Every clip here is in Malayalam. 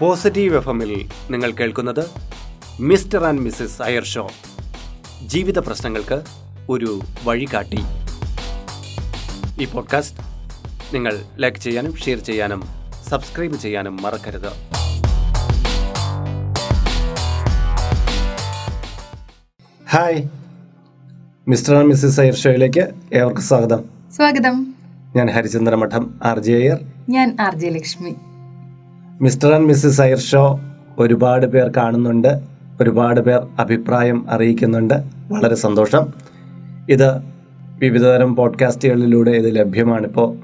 പോസിറ്റീവ് എഫ് എമ്മിൽ നിങ്ങൾ കേൾക്കുന്നത് Mr and Mrs Iyer show. ജീവിത പ്രശ്നങ്ങൾക്ക് ഒരു വഴികാട്ടി. ഈ പോഡ്കാസ്റ്റ് നിങ്ങൾ ലൈക്ക് ചെയ്യാനും ഷെയർ ചെയ്യാനും സബ്സ്ക്രൈബ് ചെയ്യാനും മറക്കരുത്. Hi. Mister and missus Iyer ഷോയിലേക്ക് ഏവർക്കും സ്വാഗതം. സ്വാഗതം. ഞാൻ ഹരിചന്ദ്ര മഠം ആർ ജെ അയ്യർ. ഞാൻ R J Lakshmi. Mr and Mrs Iyer show ഒരുപാട് പേർ കാണുന്നുണ്ട് ഒരുപാട് പേർ അഭിപ്രായം അറിയിക്കുന്നുണ്ട്. വളരെ സന്തോഷം. ഇത് വിവിധതരം പോഡ്കാസ്റ്റുകളിലൂടെ ഇത് ലഭ്യമാണിപ്പോൾ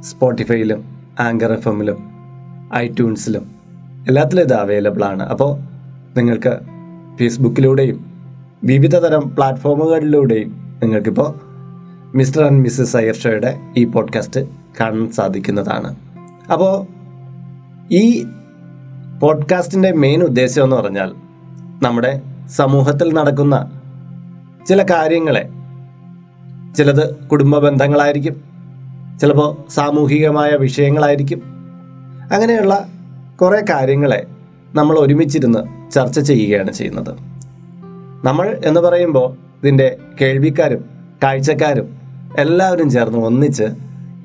സ്പോട്ടിഫൈയിലും ആങ്കർ എഫ് എമ്മിലും ഐട്യൂൺസിലും എല്ലാത്തിലും ഇത് അവൈലബിൾ ആണ് അപ്പോൾ നിങ്ങൾക്ക് ഫേസ്ബുക്കിലൂടെയും വിവിധ തരം പ്ലാറ്റ്ഫോമുകളിലൂടെയും നിങ്ങൾക്കിപ്പോൾ മിസ്റ്റർ ആൻഡ് മിസ്സസ് അയർഷയുടെ ഈ പോഡ്കാസ്റ്റ് കാണാൻ സാധിക്കുന്നതാണ്. അപ്പോൾ ഈ പോഡ്കാസ്റ്റിന്റെ മെയിൻ ഉദ്ദേശം എന്ന് പറഞ്ഞാൽ നമ്മുടെ സമൂഹത്തിൽ നടക്കുന്ന ചില കാര്യങ്ങളെ ചിലത് കുടുംബ ബന്ധങ്ങളായിരിക്കും ചിലപ്പോൾ സാമൂഹികമായ വിഷയങ്ങളായിരിക്കും അങ്ങനെയുള്ള കുറേ കാര്യങ്ങളെ നമ്മൾ ഒരുമിച്ചിരുന്ന് ചർച്ച ചെയ്യുകയാണ് ചെയ്യുന്നത്. നമ്മൾ എന്ന് പറയുമ്പോൾ ഇതിന്റെ കേൾവിക്കാരും കാഴ്ചക്കാരും എല്ലാവരും ചേർന്ന് ഒന്നിച്ച്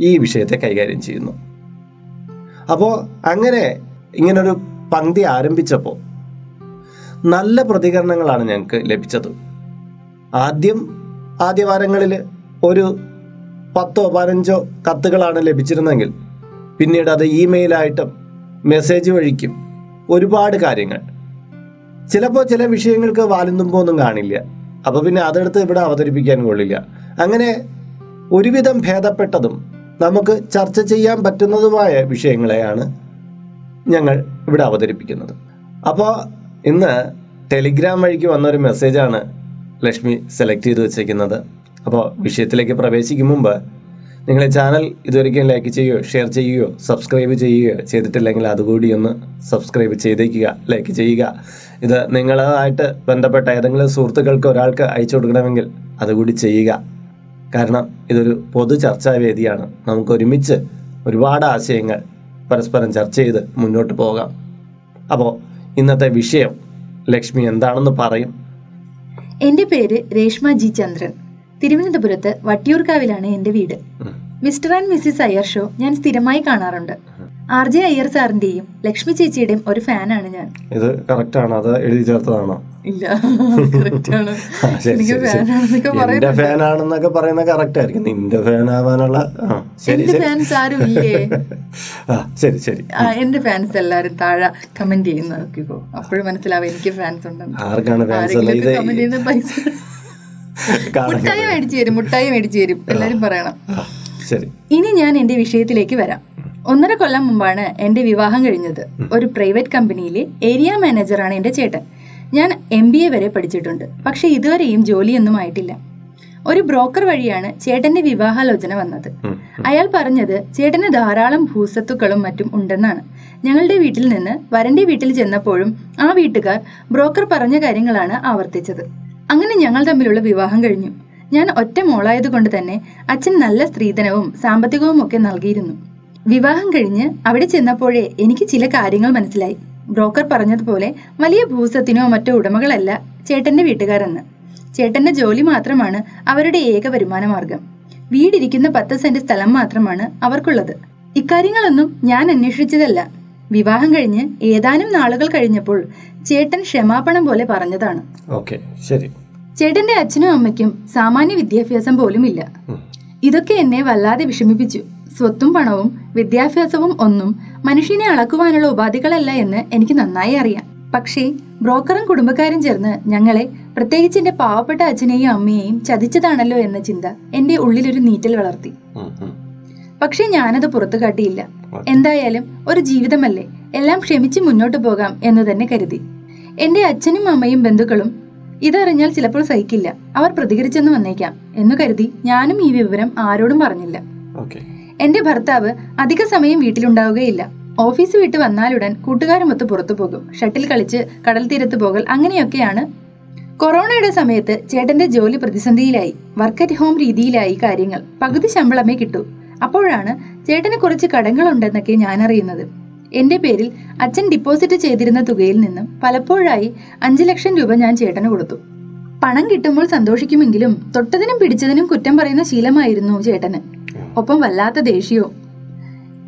ഈ വിഷയത്തെ കൈകാര്യം ചെയ്യുന്നു. അപ്പോൾ അങ്ങനെ ഇങ്ങനൊരു പങ്ക്തി ആരംഭിച്ചപ്പോൾ നല്ല പ്രതികരണങ്ങളാണ് ഞങ്ങൾക്ക് ലഭിച്ചത്. ആദ്യം ആദ്യ വാരങ്ങളിൽ ഒരു പത്തോ പതിനഞ്ചോ കത്തുകളാണ് ലഭിച്ചിരുന്നെങ്കിൽ പിന്നീട് അത് ഇമെയിലായിട്ടും മെസ്സേജ് വഴിക്കും ഒരുപാട് കാര്യങ്ങൾ. ചിലപ്പോൾ ചില വിഷയങ്ങൾക്ക് വാലുന്നുമ്പോൾ ഒന്നും കാണില്ല. അപ്പോൾ പിന്നെ അതെടുത്ത് ഇവിടെ അവതരിപ്പിക്കാൻ കൊള്ളില്ല. അങ്ങനെ ഒരുവിധം ഭേദപ്പെട്ടതും നമുക്ക് ചർച്ച ചെയ്യാൻ പറ്റുന്നതുമായ വിഷയങ്ങളെയാണ് ഞങ്ങൾ ഇവിടെ അവതരിപ്പിക്കുന്നത്. അപ്പോൾ ഇന്ന് ടെലിഗ്രാം വഴിക്ക് വന്നൊരു മെസ്സേജാണ് ലക്ഷ്മി സെലക്ട് ചെയ്ത് വെച്ചേക്കുന്നത്. അപ്പോൾ വിഷയത്തിലേക്ക് പ്രവേശിക്കും മുമ്പ് നിങ്ങൾ ചാനൽ ഇതുവരെയും ലൈക്ക് ചെയ്യുകയോ ഷെയർ ചെയ്യുകയോ സബ്സ്ക്രൈബ് ചെയ്യുകയോ ചെയ്തിട്ടില്ലെങ്കിൽ അതുകൂടി ഒന്ന് സബ്സ്ക്രൈബ് ചെയ്തേക്കുക ലൈക്ക് ചെയ്യുക. ഇത് നിങ്ങളുമായിട്ട് ബന്ധപ്പെട്ട ഏതെങ്കിലും സുഹൃത്തുക്കൾക്ക് ഒരാൾക്ക് അയച്ചു കൊടുക്കണമെങ്കിൽ അതുകൂടി ചെയ്യുക. കാരണം ഇതൊരു പൊതു ചർച്ചാ വേദിയാണ്. നമുക്ക് ഒരുമിച്ച് ഒരുപാട് ആശയങ്ങൾ പരസ്പരം ചർച്ച ചെയ്ത് മുന്നോട്ട് പോകാം. അപ്പോൾ ഇന്നത്തെ വിഷയം ലക്ഷ്മി എന്താണെന്ന് പറയും? എന്റെ പേര് രേഷ്മ ജി ചന്ദ്രൻ. തിരുവനന്തപുരത്ത് വട്ടിയൂർക്കാവിലാണ് എന്റെ വീട്. Mister and missus Iyer show ഞാൻ സ്ഥിരമായി കാണാറുണ്ട്. ആർ ജെ അയ്യർ സാറിന്റെയും ലക്ഷ്മി ചേച്ചിയുടെയും ഒരു ഫാനാണ് ഞാൻ. ഇത് കറക്റ്റ് ആണ്. അത് എഴുതി ചേർത്തതാണോ? ഇല്ല. എന്റെ ഫാൻ ആണെന്നൊക്കെ പറയുന്ന കറക്റ്റ് ആയിരിക്കും. നിന്റെ ഫാൻ ആവാനുള്ള ശരി എന്റെ ശരി. ഫാൻസ് ആരും ഇല്ലേ? ശരി ശരി. എന്റെ ഫാൻസ് എല്ലാരും താഴെ കമന്റ് ചെയ്യുന്ന നോക്കിക്കോ അപ്പോഴും മനസ്സിലാവും എനിക്ക് ഫാൻസ് ഉണ്ടെന്ന്. ആർക്കാണ് ഫാൻസ് കമന്റ് ചെയ്യുന്ന പൈസ മുട്ടായി മേടിച്ചു തരും മുട്ടായി മേടിച്ചു തരും എല്ലാരും പറയണം. ശരി. ഇനി ഞാൻ എന്റെ വിഷയത്തിലേക്ക് വരാം. ഒന്നര കൊല്ലം മുമ്പാണ് എന്റെ വിവാഹം കഴിഞ്ഞത്. ഒരു പ്രൈവറ്റ് കമ്പനിയിലെ ഏരിയ മാനേജറാണ് എന്റെ ചേട്ടൻ. ഞാൻ എം ബി എ വരെ പഠിച്ചിട്ടുണ്ട്. പക്ഷെ ഇതുവരെയും ജോലിയൊന്നും ആയിട്ടില്ല. ഒരു ബ്രോക്കർ വഴിയാണ് ചേട്ടന്റെ വിവാഹാലോചന വന്നത്. അയാൾ പറഞ്ഞത് ചേട്ടന് ധാരാളം ഭൂസ്വത്തുക്കളും മറ്റും ഉണ്ടെന്നാണ്. ഞങ്ങളുടെ വീട്ടിൽ നിന്ന് വരന്റെ വീട്ടിൽ ചെന്നപ്പോഴും ആ വീട്ടുകാർ ബ്രോക്കർ പറഞ്ഞ കാര്യങ്ങളാണ് ആവർത്തിച്ചത്. അങ്ങനെ ഞങ്ങൾ തമ്മിലുള്ള വിവാഹം കഴിഞ്ഞു. ഞാൻ ഒറ്റ മോളായതുകൊണ്ട് തന്നെ അച്ഛൻ നല്ല സ്ത്രീധനവും സാമ്പത്തികവും ഒക്കെ നൽകിയിരുന്നു. വിവാഹം കഴിഞ്ഞ് അവിടെ ചെന്നപ്പോഴേ എനിക്ക് ചില കാര്യങ്ങൾ മനസ്സിലായി. ബ്രോക്കർ പറഞ്ഞതുപോലെ വലിയ ഭൂസത്തിനോ മറ്റോ ഉടമകളല്ല ചേട്ടന്റെ വീട്ടുകാരെന്ന്. ചേട്ടന്റെ ജോലി മാത്രമാണ് അവരുടെ ഏക വരുമാന മാർഗം. വീടിരിക്കുന്ന പത്ത് സെന്റ് സ്ഥലം മാത്രമാണ് അവർക്കുള്ളത്. ഇക്കാര്യങ്ങളൊന്നും ഞാൻ അന്വേഷിച്ചതല്ല. വിവാഹം കഴിഞ്ഞ് ഏതാനും നാളുകൾ കഴിഞ്ഞപ്പോൾ ചേട്ടൻ ക്ഷമാപണം പോലെ പറഞ്ഞതാണ്. ശരി. ചേട്ടന്റെ അച്ഛനും അമ്മയ്ക്കും സാമാന്യ വിദ്യാഭ്യാസം പോലും ഇല്ല ഇതൊക്കെ എന്നെ വല്ലാതെ വിഷമിപ്പിച്ചു. സ്വത്തും പണവും വിദ്യാഭ്യാസവും ഒന്നും മനുഷ്യനെ അളക്കുവാനുള്ള ഉപാധികളല്ല എന്ന് എനിക്ക് നന്നായി അറിയാം. പക്ഷേ ബ്രോക്കറും കുടുംബക്കാരും ചേർന്ന് ഞങ്ങളെ പ്രത്യേകിച്ച് എന്റെ പാവപ്പെട്ട അച്ഛനെയും അമ്മയെയും ചതിച്ചതാണല്ലോ എന്ന ചിന്ത എന്റെ ഉള്ളിലൊരു നീറ്റൽ വളർത്തി. പക്ഷേ ഞാനത് പുറത്തു കാട്ടിയില്ല. എന്തായാലും ഒരു ജീവിതമല്ലേ എല്ലാം ക്ഷമിച്ച് മുന്നോട്ട് പോകാം എന്ന് തന്നെ കരുതി. എന്റെ അച്ഛനും അമ്മയും ബന്ധുക്കളും ഇതറിഞ്ഞാൽ ചിലപ്പോൾ സഹിക്കില്ല. അവർ പ്രതികരിച്ചെന്ന് വന്നേക്കാം എന്നു കരുതി ഞാനും ഈ വിവരം ആരോടും പറഞ്ഞില്ല. എന്റെ ഭർത്താവ് അധിക സമയം വീട്ടിലുണ്ടാവുകയില്ല. ഓഫീസ് വിട്ട് വന്നാലുടൻ കൂട്ടുകാരുമൊത്ത് പുറത്തു പോകും. ഷട്ടിൽ കളിച്ച് കടൽ തീരത്ത് പോകൽ അങ്ങനെയൊക്കെയാണ്. കൊറോണയുടെ സമയത്ത് ചേട്ടന്റെ ജോലി പ്രതിസന്ധിയിലായി. വർക്ക് അറ്റ് ഹോം രീതിയിലായി കാര്യങ്ങൾ. പകുതി ശമ്പളമേ കിട്ടു. അപ്പോഴാണ് ചേട്ടന് കുറച്ച് കടങ്ങളുണ്ടെന്നൊക്കെ ഞാൻ അറിയുന്നത് എന്റെ പേരിൽ അച്ഛൻ ഡിപ്പോസിറ്റ് ചെയ്തിരുന്ന തുകയിൽ നിന്നും പലപ്പോഴായി അഞ്ചു ലക്ഷം രൂപ ഞാൻ ചേട്ടന് കൊടുത്തു. പണം കിട്ടുമ്പോൾ സന്തോഷിക്കുമെങ്കിലും തൊട്ടതിനും പിടിച്ചതിനും കുറ്റം പറയുന്ന ശീലമായിരുന്നു ചേട്ടന്. ഒപ്പം വല്ലാത്ത ദേഷ്യവും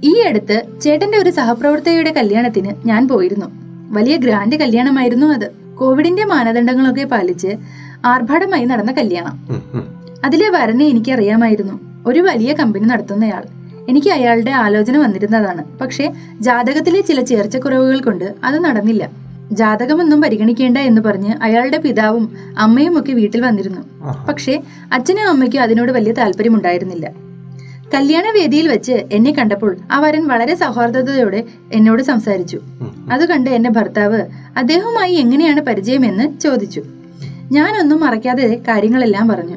ഈ അടുത്ത് ചേട്ടന്റെ ഒരു സഹപ്രവർത്തകയുടെ കല്യാണത്തിന് ഞാൻ പോയിരുന്നു. വലിയ ഗ്രാൻഡ് കല്യാണമായിരുന്നു അത്. കോവിഡിന്റെ മാനദണ്ഡങ്ങളൊക്കെ പാലിച്ച് ആർഭാടമായി നടന്ന കല്യാണം. അതിലെ വരനെ എനിക്ക് അറിയാമായിരുന്നു ഒരു വലിയ കമ്പനി നടത്തുന്നയാൾ. എനിക്ക് അയാളുടെ ആലോചന വന്നിരുന്നതാണ്. പക്ഷേ ജാതകത്തിലെ ചില ചേർച്ചക്കുറവുകൾ കൊണ്ട് അത് നടന്നില്ല. ജാതകമൊന്നും പരിഗണിക്കേണ്ട എന്ന് പറഞ്ഞ് അയാളുടെ പിതാവും അമ്മയും ഒക്കെ വീട്ടിൽ വന്നിരുന്നു. പക്ഷേ അച്ഛനും അമ്മയ്ക്കും അതിനോട് വലിയ താല്പര്യമുണ്ടായിരുന്നില്ല. കല്യാണ വേദിയിൽ വെച്ച് എന്നെ കണ്ടപ്പോൾ ആ വരൻ വളരെ സൗഹാർദ്ദതയോടെ എന്നോട് സംസാരിച്ചു. അത് കണ്ട് എന്റെ ഭർത്താവ് അദ്ദേഹവുമായി എങ്ങനെയാണ് പരിചയമെന്ന് ചോദിച്ചു. ഞാനൊന്നും മറക്കാതെ കാര്യങ്ങളെല്ലാം പറഞ്ഞു.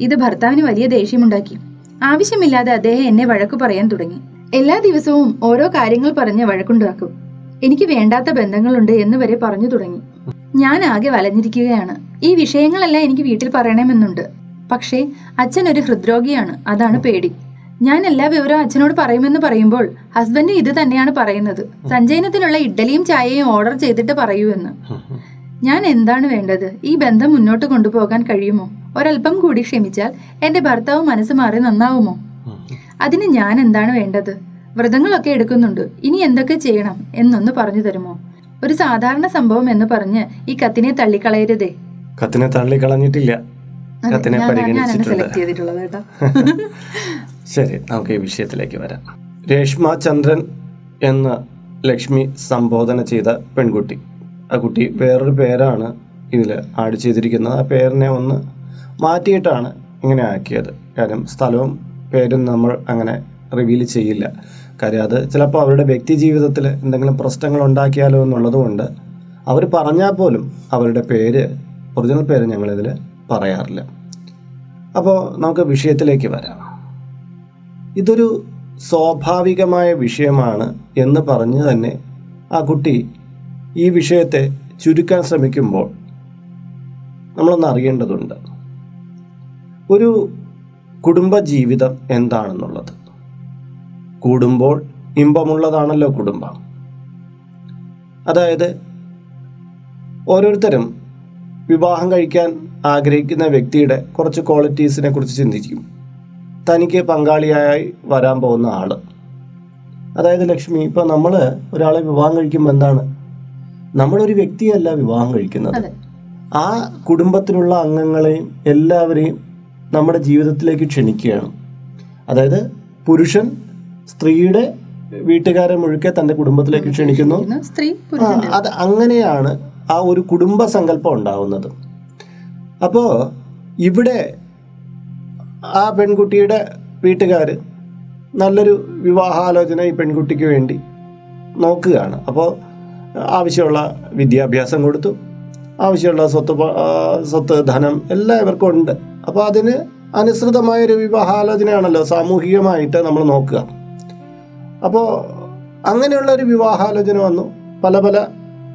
ഇത് ഭർത്താവിന് വലിയ ദേഷ്യമുണ്ടാക്കി. ആവശ്യമില്ലാതെ അദ്ദേഹം എന്നെ വഴക്കു പറയാൻ തുടങ്ങി. എല്ലാ ദിവസവും ഓരോ കാര്യങ്ങൾ പറഞ്ഞ് വഴക്കുണ്ടാക്കും. എനിക്ക് വേണ്ടാത്ത ബന്ധങ്ങളുണ്ട് എന്ന് വരെ പറഞ്ഞു തുടങ്ങി. ഞാൻ ആകെ വലഞ്ഞിരിക്കുകയാണ്. ഈ വിഷയങ്ങളെല്ലാം എനിക്ക് വീട്ടിൽ പറയണമെന്നുണ്ട്. പക്ഷേ അച്ഛൻ ഒരു ഹൃദ്രോഗിയാണ്. അതാണ് പേടി. ഞാൻ എല്ലാ വിവരവും അച്ഛനോട് പറയുമെന്ന് പറയുമ്പോൾ ഹസ്ബൻഡ് ഇത് തന്നെയാണ് പറയുന്നത്. സഞ്ജയനത്തിനുള്ള ഇഡ്ഡലിയും ചായയും ഓർഡർ ചെയ്തിട്ട് പറയൂ എന്ന്. ഞാൻ എന്താണ് വേണ്ടത്? ഈ ബന്ധം മുന്നോട്ട് കൊണ്ടുപോകാൻ കഴിയുമോ? ഒരല്പം കൂടി ക്ഷമിച്ചാൽ എന്റെ ഭർത്താവ് മനസ്സ് മാറി നന്നാവുമോ. അതിന് ഞാൻ എന്താണ് വേണ്ടത്? വ്രതങ്ങളൊക്കെ എടുക്കുന്നുണ്ട്. ഇനി എന്തൊക്കെ ചെയ്യണം എന്നൊന്ന് പറഞ്ഞു തരുമോ? ഒരു സാധാരണ സംഭവം എന്ന് പറഞ്ഞ് ഈ കത്തിനെ തള്ളിക്കളയരുതേ. കത്തിനെ തള്ളിക്കളഞ്ഞിട്ടില്ല. കത്തിനെ പരിഗണിച്ചിട്ടുണ്ട്. ശരി നമുക്ക് ഈ വിഷയത്തിലേക്ക് വരാം. രേഷ്മ ചന്ദ്രൻ എന്ന ലക്ഷ്മി സംബോധന ചെയ്ത പെൺകുട്ടി. ആ കുട്ടി വേറൊരു പേരാണ് ഇതിൽ ആഡ് ചെയ്തിരിക്കുന്നത്. ആ പേരിനെ ഒന്ന് മാറ്റിയിട്ടാണ് ഇങ്ങനെ ആക്കിയത്. കാര്യം സ്ഥലവും പേരും നമ്മൾ അങ്ങനെ റിവീൽ ചെയ്യില്ല. കാര്യം അത് ചിലപ്പോൾ അവരുടെ വ്യക്തി ജീവിതത്തിൽ എന്തെങ്കിലും പ്രശ്നങ്ങൾ ഉണ്ടാക്കിയാലോ എന്നുള്ളതുകൊണ്ട് അവർ പറഞ്ഞാൽ പോലും അവരുടെ പേര് ഒറിജിനൽ പേര് ഞങ്ങളിതിൽ പറയാറില്ല. അപ്പോൾ നമുക്ക് വിഷയത്തിലേക്ക് വരാം. ഇതൊരു സ്വാഭാവികമായ വിഷയമാണ് എന്ന് പറഞ്ഞ് തന്നെ ആ കുട്ടി ഈ വിഷയത്തെ ചുരുക്കാൻ ശ്രമിക്കുമ്പോൾ നമ്മളൊന്ന് അറിയേണ്ടതുണ്ട്. ഒരു കുടുംബജീവിതം എന്താണെന്നുള്ളത്? കൂടുമ്പോൾ ഇമ്പമുള്ളതാണല്ലോ കുടുംബം. അതായത് ഓരോരുത്തരും വിവാഹം കഴിക്കാൻ ആഗ്രഹിക്കുന്ന വ്യക്തിയുടെ കുറച്ച് ക്വാളിറ്റീസിനെ കുറിച്ച് ചിന്തിക്കും. തനിക്ക് പങ്കാളിയായി വരാൻ പോകുന്ന ആൾ. അതായത് ലക്ഷ്മി ഇപ്പൊ നമ്മൾ ഒരാളെ വിവാഹം കഴിക്കുമ്പോൾ എന്താണ്? നമ്മളൊരു വ്യക്തിയല്ല വിവാഹം കഴിക്കുന്നത്. ആ കുടുംബത്തിലുള്ള അംഗങ്ങളെയും എല്ലാവരെയും നമ്മുടെ ജീവിതത്തിലേക്ക് ക്ഷണിക്കുകയാണ്. അതായത് പുരുഷൻ സ്ത്രീയുടെ വീട്ടുകാരെ മുഴുക്കെ തന്റെ കുടുംബത്തിലേക്ക് ക്ഷണിക്കുന്നു. സ്ത്രീ അത് അങ്ങനെയാണ് ആ ഒരു കുടുംബ സങ്കല്പം ഉണ്ടാവുന്നത്. അപ്പോ ഇവിടെ ആ പെൺകുട്ടിയുടെ വീട്ടുകാർ നല്ലൊരു വിവാഹാലോചന ഈ പെൺകുട്ടിക്ക് വേണ്ടി നോക്കുകയാണ്. അപ്പോൾ ആവശ്യമുള്ള വിദ്യാഭ്യാസം കൊടുത്തു. ആവശ്യമുള്ള സ്വത്ത് സ്വത്ത് ധനം എല്ലാം ഇവർക്കും ഉണ്ട്. അപ്പോൾ അതിന് അനുസൃതമായൊരു വിവാഹാലോചനയാണല്ലോ സാമൂഹികമായിട്ട് നമ്മൾ നോക്കുക. അപ്പോൾ അങ്ങനെയുള്ള ഒരു വിവാഹാലോചന വന്നു. പല പല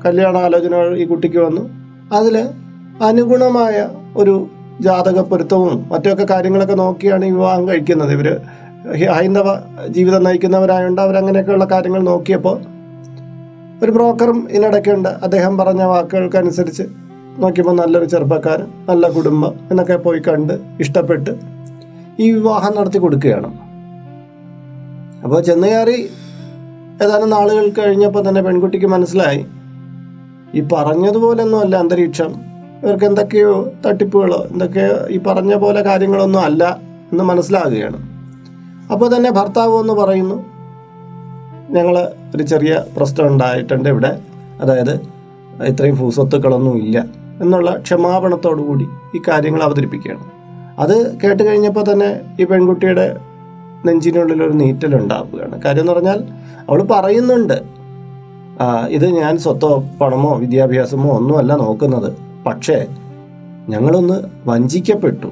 കല്യാണാലോചനകൾ ഈ കുട്ടിക്ക് വന്നു. അതിൽ അനുഗുണമായ ഒരു ജാതക പൊരുത്തവും മറ്റൊക്കെ കാര്യങ്ങളൊക്കെ നോക്കിയാണ് വിവാഹം കഴിക്കുന്നത്. ഇവർ ഹൈന്ദവ ജീവിതം നയിക്കുന്നവരായതുകൊണ്ട് അവരങ്ങനെയൊക്കെയുള്ള കാര്യങ്ങൾ നോക്കിയപ്പോൾ ഒരു ബ്രോക്കറും ഇതിനിടയ്ക്കുണ്ട്. അദ്ദേഹം പറഞ്ഞ വാക്കുകൾക്കനുസരിച്ച് നോക്കിയപ്പോൾ നല്ലൊരു ചെറുപ്പക്കാരൻ നല്ല കുടുംബം എന്നൊക്കെ പോയി കണ്ട് ഇഷ്ടപ്പെട്ട് ഈ വിവാഹം നടത്തി കൊടുക്കുകയാണ്. അപ്പോൾ ചെന്ന് കയറി ഏതാനും നാളുകൾ കഴിഞ്ഞപ്പോൾ തന്നെ പെൺകുട്ടിക്ക് മനസ്സിലായി. ഈ പറഞ്ഞതുപോലൊന്നും അല്ല അന്തരീക്ഷം. ഇവർക്ക് എന്തൊക്കെയോ തട്ടിപ്പുകളോ എന്തൊക്കെയോ ഈ പറഞ്ഞ പോലെ കാര്യങ്ങളൊന്നും അല്ല എന്ന് മനസ്സിലാകുകയാണ്. അപ്പോൾ തന്നെ ഭർത്താവ് എന്ന് പറയുന്നു ഞങ്ങൾ ഒരു ചെറിയ പ്രശ്നം ഉണ്ടായിട്ടുണ്ട് ഇവിടെ. അതായത് ഇത്രയും ഭൂസ്വത്തുക്കളൊന്നും ഇല്ല. എന്നുള്ള ക്ഷമാപണത്തോടു കൂടി ഈ കാര്യങ്ങൾ അവതരിപ്പിക്കുകയാണ്. അത് കേട്ട് കഴിഞ്ഞപ്പോൾ തന്നെ ഈ പെൺകുട്ടിയുടെ നെഞ്ചിനുള്ളിൽ ഒരു നീറ്റലുണ്ടാവുകയാണ് കാര്യം എന്ന് പറഞ്ഞാൽ അവൾ പറയുന്നുണ്ട് ഇത് ഞാൻ സ്വത്തോ പണമോ വിദ്യാഭ്യാസമോ ഒന്നുമല്ല നോക്കുന്നത്. പക്ഷേ ഞങ്ങളൊന്ന് വഞ്ചിക്കപ്പെട്ടു.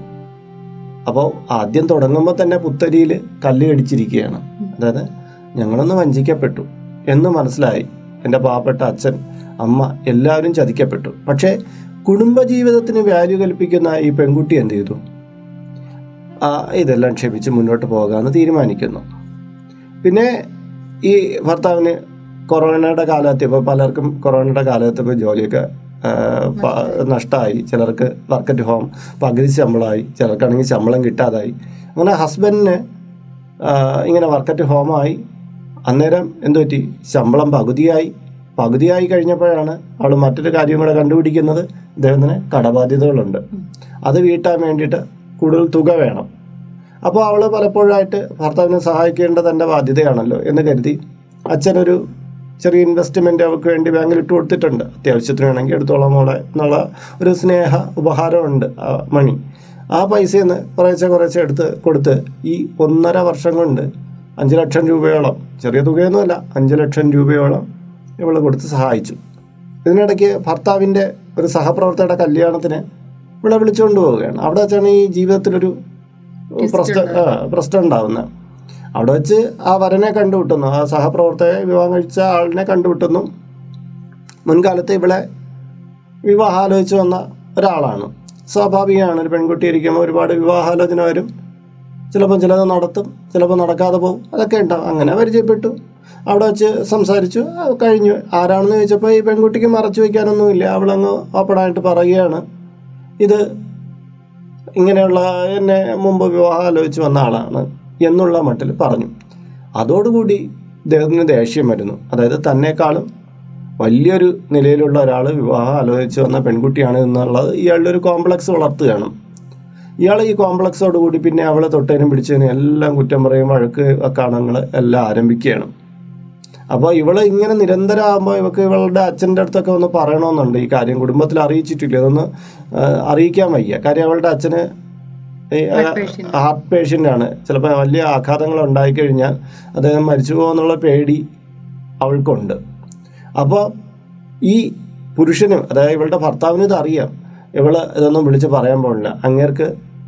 അപ്പോൾ ആദ്യം തുടങ്ങുമ്പോൾ തന്നെ പുത്തരിയിൽ കല്ല് കടിച്ചിരിക്കുകയാണ്. അതായത് ഞങ്ങളൊന്ന് വഞ്ചിക്കപ്പെട്ടു എന്ന് മനസ്സിലായി. എന്റെ പാവപ്പെട്ട അച്ഛൻ അമ്മ എല്ലാവരും ചതിക്കപ്പെട്ടു. പക്ഷേ കുടുംബജീവിതത്തിന് വാല്യൂ കൽപ്പിക്കുന്ന ഈ പെൺകുട്ടി എന്ത് ചെയ്തു? ആ ഇതെല്ലാം ക്ഷമിച്ച് മുന്നോട്ട് പോകാമെന്ന് തീരുമാനിക്കുന്നു. പിന്നെ ഈ ഭർത്താവിന് കൊറോണയുടെ കാലത്ത് ഇപ്പോൾ പലർക്കും കൊറോണയുടെ കാലത്ത് ഇപ്പോൾ ജോലിയൊക്കെ നഷ്ടമായി ചിലർക്ക് വർക്ക് അറ്റ് ഹോം പകുതി ശമ്പളമായി ചിലർക്കാണെങ്കിൽ ശമ്പളം കിട്ടാതായി. അങ്ങനെ ഹസ്ബൻഡിന് ഇങ്ങനെ വർക്ക് അറ്റ് ഹോമായി അന്നേരം എന്തു പറ്റി ശമ്പളം പകുതിയായി. പകുതിയായി കഴിഞ്ഞപ്പോഴാണ് അവൾ മറ്റൊരു കാര്യം കൂടെ കണ്ടുപിടിക്കുന്നത്. ഇദ്ദേഹത്തിന് കടബാധ്യതകളുണ്ട്. അത് വീട്ടാൻ വേണ്ടിയിട്ട് കൂടുതൽ തുക വേണം. അപ്പോൾ അവൾ പലപ്പോഴായിട്ട് ഭർത്താവിനെ സഹായിക്കേണ്ടത് എന്റെ ബാധ്യതയാണല്ലോ എന്ന് കരുതി അച്ഛനൊരു ചെറിയ ഇൻവെസ്റ്റ്മെന്റ് അവർക്ക് വേണ്ടി ബാങ്കിൽ ഇട്ട് കൊടുത്തിട്ടുണ്ട്. അത്യാവശ്യത്തിന് വേണമെങ്കിൽ എടുത്തോളാം മോളെ എന്നുള്ള ഒരു സ്നേഹ ഉപഹാരമുണ്ട് ആ മണി ആ പൈസയിൽ നിന്ന് കുറേശ്ശെ കുറേശ്ശെ എടുത്ത് കൊടുത്ത് ഈ ഒന്നര വർഷം കൊണ്ട് അഞ്ച് ലക്ഷം രൂപയോളം ചെറിയ തുകയൊന്നുമല്ല അഞ്ച് ലക്ഷം രൂപയോളം ഇവൾ കൊടുത്ത് സഹായിച്ചു. ഇതിനിടയ്ക്ക് ഭർത്താവിന്റെ ഒരു സഹപ്രവർത്തകരുടെ കല്യാണത്തിന് ഇവിടെ വിളിച്ചുകൊണ്ട് പോവുകയാണ്. അവിടെ വെച്ചാണ് ഈ ജീവിതത്തിലൊരു പ്രശ്നം പ്രശ്നം ഉണ്ടാവുന്നത്. അവിടെ വെച്ച് ആ വരനെ കണ്ടുവിട്ടുന്നു ആ സഹപ്രവർത്തകയെ വിവാഹം കഴിച്ച ആളിനെ കണ്ടുവിട്ടുന്നു മുൻകാലത്ത് ഇവിടെ വിവാഹാലോചിച്ച് വന്ന ഒരാളാണ്. സ്വാഭാവികമാണ് ഒരു പെൺകുട്ടി ഇരിക്കുമ്പോൾ ഒരുപാട് വിവാഹാലോചന വരും. ചിലപ്പം ചിലത് നടത്തും ചിലപ്പോൾ നടക്കാതെ പോകും. അതൊക്കെ ഉണ്ടാവും. അങ്ങനെ പരിചയപ്പെട്ടു. അവിടെ വെച്ച് സംസാരിച്ചു. കഴിഞ്ഞു. ആരാണെന്ന് ചോദിച്ചപ്പോൾ ഈ പെൺകുട്ടിക്ക് മറച്ചു വയ്ക്കാനൊന്നുമില്ല. അവളങ്ങ് ഓപ്പണായിട്ട് പറയുകയാണ്. ഇത് ഇങ്ങനെയുള്ള എന്നെ മുമ്പ് വിവാഹം ആലോചിച്ച് വന്ന ആളാണ്. എന്നുള്ള മട്ടിൽ പറഞ്ഞു. അതോടുകൂടി ഇദ്ദേഹത്തിന് ദേഷ്യം വരുന്നു. അതായത് തന്നെക്കാളും വലിയൊരു നിലയിലുള്ള ഒരാൾ വിവാഹം ആലോചിച്ച് വന്ന പെൺകുട്ടിയാണ് എന്നുള്ളത് ഇയാളുടെ ഒരു കോംപ്ലക്സ് വളർത്തുകയാണ്. ഇയാൾ ഈ കോംപ്ലക്സോടുകൂടി പിന്നെ അവളെ തൊട്ടതിനും പിടിച്ചതിനും എല്ലാം കുറ്റം പറയും വഴക്ക് കാണങ്ങൾ എല്ലാം ആരംഭിക്കുകയാണ്. അപ്പോൾ ഇവളെ ഇങ്ങനെ നിരന്തരം ആകുമ്പോൾ ഇവക്ക് ഇവളുടെ അച്ഛന്റെ അടുത്തൊക്കെ ഒന്ന് പറയണമെന്നുണ്ട്. ഈ കാര്യം കുടുംബത്തിൽ അറിയിച്ചിട്ടില്ല. അതൊന്ന് അറിയിക്കാൻ വയ്യ. കാര്യം അവളുടെ അച്ഛന്. ഹാർട്ട് പേഷ്യന്റ് ആണ്. ചിലപ്പോൾ വലിയ ആഘാതങ്ങൾ ഉണ്ടായിക്കഴിഞ്ഞാൽ അദ്ദേഹം മരിച്ചു പോകുമെന്നുള്ള പേടി അവൾക്കുണ്ട്. അപ്പോൾ ഈ പുരുഷനും അതായത് ഇവളുടെ ഭർത്താവിന് ഇത് അറിയാം ഇവൾ ഇതൊന്നും വിളിച്ച് പറയാൻ പാടില്ല. അങ്ങേർക്ക്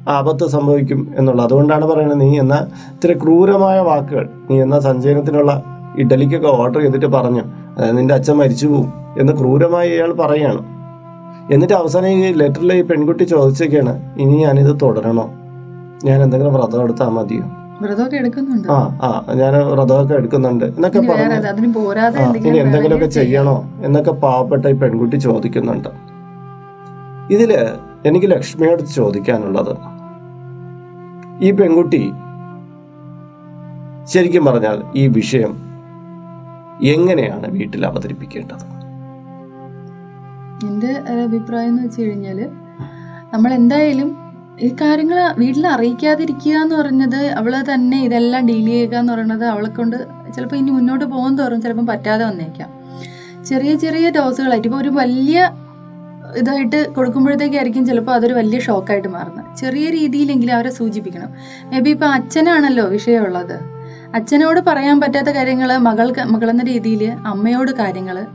ആപത്ത് സംഭവിക്കും എന്നുള്ളത്. അതുകൊണ്ടാണ് പറയുന്നത് നീ എന്ന ഇത്ര ക്രൂരമായ വാക്കുകൾ നീ എന്ന സഞ്ചയനത്തിനുള്ള ഇഡലിക്കൊക്കെ ഓർഡർ ചെയ്തിട്ട് പറഞ്ഞു. അതായത് നിന്റെ അച്ഛൻ മരിച്ചു പോകും എന്ന് ക്രൂരമായി ഇയാൾ പറയാണ്. എന്നിട്ട് അവസാനം ഈ ലെറ്ററിൽ ഈ പെൺകുട്ടി ചോദിച്ചൊക്കെയാണ് ഇനി ഞാനിത് തുടരണോ? ഞാൻ എന്തെങ്കിലും വ്രതം എടുത്താൽ മതിയോ? ആ ആ ഞാൻ വ്രതമൊക്കെ എടുക്കുന്നുണ്ട്. എന്നൊക്കെ ഇനി പറഞ്ഞു ഇനി എന്തെങ്കിലും എന്തെങ്കിലുമൊക്കെ ചെയ്യണോ? എന്നൊക്കെ പാവപ്പെട്ട ഈ പെൺകുട്ടി ചോദിക്കുന്നുണ്ട്. ഇതിൽ എനിക്ക് ലക്ഷ്മിയോട് ചോദിക്കാനുള്ളത് ഈ പെൺകുട്ടി ശരിക്കും പറഞ്ഞാൽ ഈ വിഷയം എങ്ങനെയാണ് വീട്ടിൽ അവതരിപ്പിക്കേണ്ടത്? എന്റെ അഭിപ്രായം എന്ന് വെച്ച് കഴിഞ്ഞാൽ നമ്മൾ എന്തായാലും ഈ കാര്യങ്ങൾ വീട്ടിൽ അറിയിക്കാതിരിക്കുക എന്ന് പറഞ്ഞത് അവൾ തന്നെ ഇതെല്ലാം ഡീൽ ചെയ്യുക എന്ന് പറയുന്നത് അവളെ കൊണ്ട് ചിലപ്പോൾ ഇനി മുന്നോട്ട് പോകും തോറും ചിലപ്പം പറ്റാതെ വന്നേക്കാം. ചെറിയ ചെറിയ ഡോസുകളായിട്ട് ഇപ്പോൾ ഒരു വലിയ ഇതായിട്ട് കൊടുക്കുമ്പോഴത്തേക്കായിരിക്കും ചിലപ്പോൾ അതൊരു വലിയ ഷോക്കായിട്ട് മാറുന്നത്. ചെറിയ രീതിയിലെങ്കിലും അവരെ സൂചിപ്പിക്കണം. മേ ബി ഇപ്പോൾ അച്ഛനാണല്ലോ വിഷയമുള്ളത്. അച്ഛനോട് പറയാൻ പറ്റാത്ത കാര്യങ്ങൾ മകൾക്ക് മകളെന്ന രീതിയിൽ അമ്മയോട് കാര്യങ്ങൾ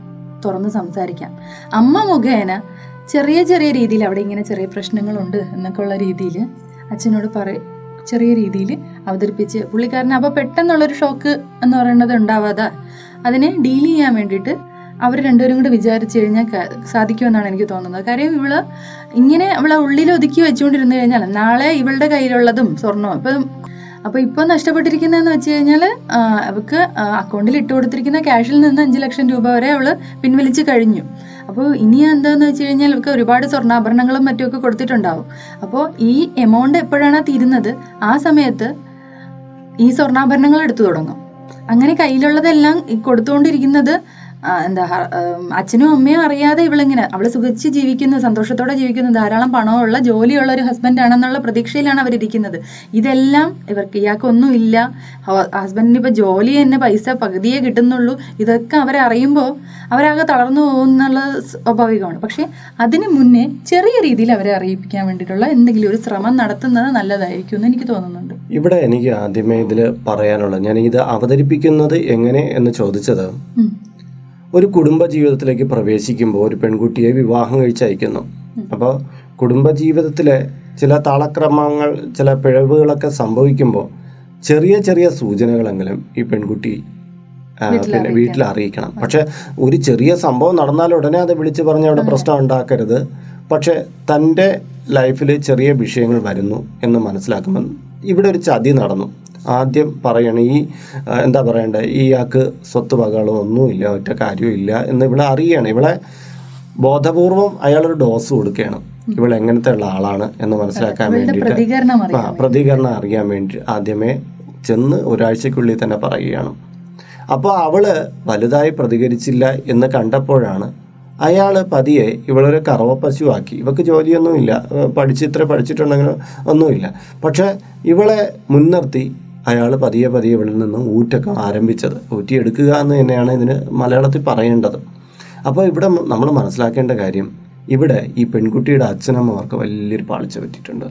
തുറന്ന് സംസാരിക്കാം. അമ്മ മുഖേന ചെറിയ ചെറിയ രീതിയിൽ അവിടെ ഇങ്ങനെ ചെറിയ പ്രശ്നങ്ങളുണ്ട് എന്നൊക്കെ ഉള്ള രീതിയിൽ അച്ഛനോട് പറ ചെറിയ രീതിയിൽ അവതരിപ്പിച്ച് പുള്ളിക്കാരന് അപ്പോൾ പെട്ടെന്നുള്ളൊരു ഷോക്ക് എന്ന് പറയുന്നത് ഉണ്ടാവാതെ അതിനെ ഡീൽ ചെയ്യാൻ വേണ്ടിയിട്ട് അവർ രണ്ടുപേരും കൂടി വിചാരിച്ചു കഴിഞ്ഞാൽ സാധിക്കുമെന്നാണ് എനിക്ക് തോന്നുന്നത്. കാര്യം ഇവൾ ഇങ്ങനെ അവളെ ഉള്ളിൽ ഒതുക്കി വെച്ചുകൊണ്ടിരുന്നു കഴിഞ്ഞാൽ നാളെ ഇവളുടെ കയ്യിലുള്ളതും സ്വർണവും ഇപ്പം അപ്പോൾ ഇപ്പോൾ നഷ്ടപ്പെട്ടിരിക്കുന്നതെന്ന് വെച്ച് കഴിഞ്ഞാൽ അവക്ക് അക്കൗണ്ടിൽ ഇട്ട് കൊടുത്തിരിക്കുന്ന ക്യാഷിൽ നിന്ന് അഞ്ച് ലക്ഷം രൂപ വരെ അവൾ പിൻവലിച്ച് കഴിഞ്ഞു. അപ്പോൾ ഇനി എന്താന്ന് വെച്ച് കഴിഞ്ഞാൽ അവർക്ക് ഒരുപാട് സ്വർണാഭരണങ്ങളും മറ്റുമൊക്കെ കൊടുത്തിട്ടുണ്ടാവും. അപ്പോൾ ഈ എമൗണ്ട് എപ്പോഴാണ് തീരുന്നത്? ആ സമയത്ത് ഈ സ്വർണാഭരണങ്ങൾ എടുത്തു തുടങ്ങും. അങ്ങനെ കയ്യിലുള്ളതെല്ലാം കൊടുത്തുകൊണ്ടിരിക്കുന്നത് എന്താ അച്ഛനും അമ്മയും അറിയാതെ ഇവളിങ്ങനെ അവൾ സുഖിച്ച് ജീവിക്കുന്നു സന്തോഷത്തോടെ ജീവിക്കുന്നു ധാരാളം പണമുള്ള ജോലിയുള്ള ഒരു ഹസ്ബൻഡ് ആണെന്നുള്ള പ്രതീക്ഷയിലാണ് അവരിരിക്കുന്നത്. ഇതെല്ലാം ഇവർക്ക് ഇയാൾക്കൊന്നും ഇല്ല. ഹസ്ബൻഡിന് ഇപ്പൊ ജോലി തന്നെ പൈസ പകുതിയേ കിട്ടുന്നുള്ളൂ. ഇതൊക്കെ അവരെ അറിയുമ്പോൾ അവരാകെ തളർന്നു പോകുന്നുള്ളത് സ്വാഭാവികമാണ്. പക്ഷേ അതിന് മുന്നേ ചെറിയ രീതിയിൽ അവരെ അറിയിപ്പിക്കാൻ വേണ്ടിയിട്ടുള്ള എന്തെങ്കിലും ഒരു ശ്രമം നടത്തുന്നത് നല്ലതായിരിക്കും എന്ന് എനിക്ക് തോന്നുന്നുണ്ട്. ഇവിടെ എനിക്ക് ആദ്യമേ ഇതിൽ പറയാനുള്ളത് ഞാൻ ഇത് അവതരിപ്പിക്കുന്നത് എങ്ങനെ എന്ന് ചോദിച്ചത്. ഒരു കുടുംബ ജീവിതത്തിലേക്ക് പ്രവേശിക്കുമ്പോൾ ഒരു പെൺകുട്ടിയെ വിവാഹം കഴിച്ചയക്കുന്നു. അപ്പോൾ കുടുംബ കുടുംബജീവിതത്തിലെ ചില താളക്രമങ്ങൾ ചില പിഴവുകളൊക്കെ സംഭവിക്കുമ്പോൾ ചെറിയ ചെറിയ സൂചനകളെങ്കിലും ഈ പെൺകുട്ടി പിന്നെ വീട്ടിൽ അറിയിക്കണം. പക്ഷെ ഒരു ചെറിയ സംഭവം നടന്നാൽ ഉടനെ അത് വിളിച്ചു പറഞ്ഞ് അവിടെ പ്രശ്നം ഉണ്ടാക്കരുത്. പക്ഷെ തന്റെ ലൈഫിൽ ചെറിയ വിഷയങ്ങൾ വരുന്നു എന്ന് മനസ്സിലാക്കുമ്പോൾ ഇവിടെ ഒരു ചതി നടന്നു. ആദ്യം പറയണം ഈ എന്താ പറയണ്ടേ ഇയാൾക്ക് സ്വത്ത് വകകളോ ഒന്നുമില്ല ഒറ്റ കാര്യമില്ല എന്ന് ഇവിടെ അറിയണം. ഇവിടെ ബോധപൂർവം അയാളൊരു ഡോസ് കൊടുക്കുകയാണ്. ഇവൾ എങ്ങനത്തെ ഉള്ള ആളാണ് എന്ന് മനസ്സിലാക്കാൻ വേണ്ടിയിട്ട് പ്രതികരണം ആ പ്രതികരണം അറിയാൻ വേണ്ടി ആദ്യമേ ചെന്ന് ഒരാഴ്ചക്കുള്ളിൽ തന്നെ പറയുകയാണ്. അപ്പോൾ അവൾ വലുതായി പ്രതികരിച്ചില്ല എന്ന് കണ്ടപ്പോഴാണ് അയാൾ പതിയെ ഇവളൊരു കറവ പശുവാക്കി ഇവക്ക് ജോലിയൊന്നുമില്ല. പഠിച്ചിത്ര പഠിച്ച് ഇത്ര പഠിച്ചിട്ടുണ്ടെങ്കിലും ഒന്നുമില്ല. പക്ഷെ ഇവളെ മുൻനിർത്തി അയാൾ പതിയെ പതിയെ ഇവിടെ നിന്നും ഊറ്റൊക്കെ ആരംഭിച്ചത്. ഊറ്റിയെടുക്കുക എന്ന് തന്നെയാണ് ഇതിന് മലയാളത്തിൽ പറയേണ്ടത്. അപ്പോൾ ഇവിടെ നമ്മൾ മനസ്സിലാക്കേണ്ട കാര്യം ഇവിടെ ഈ പെൺകുട്ടിയുടെ അച്ഛനമ്മമാർക്ക് വലിയൊരു പാളിച്ച പറ്റിയിട്ടുണ്ട്.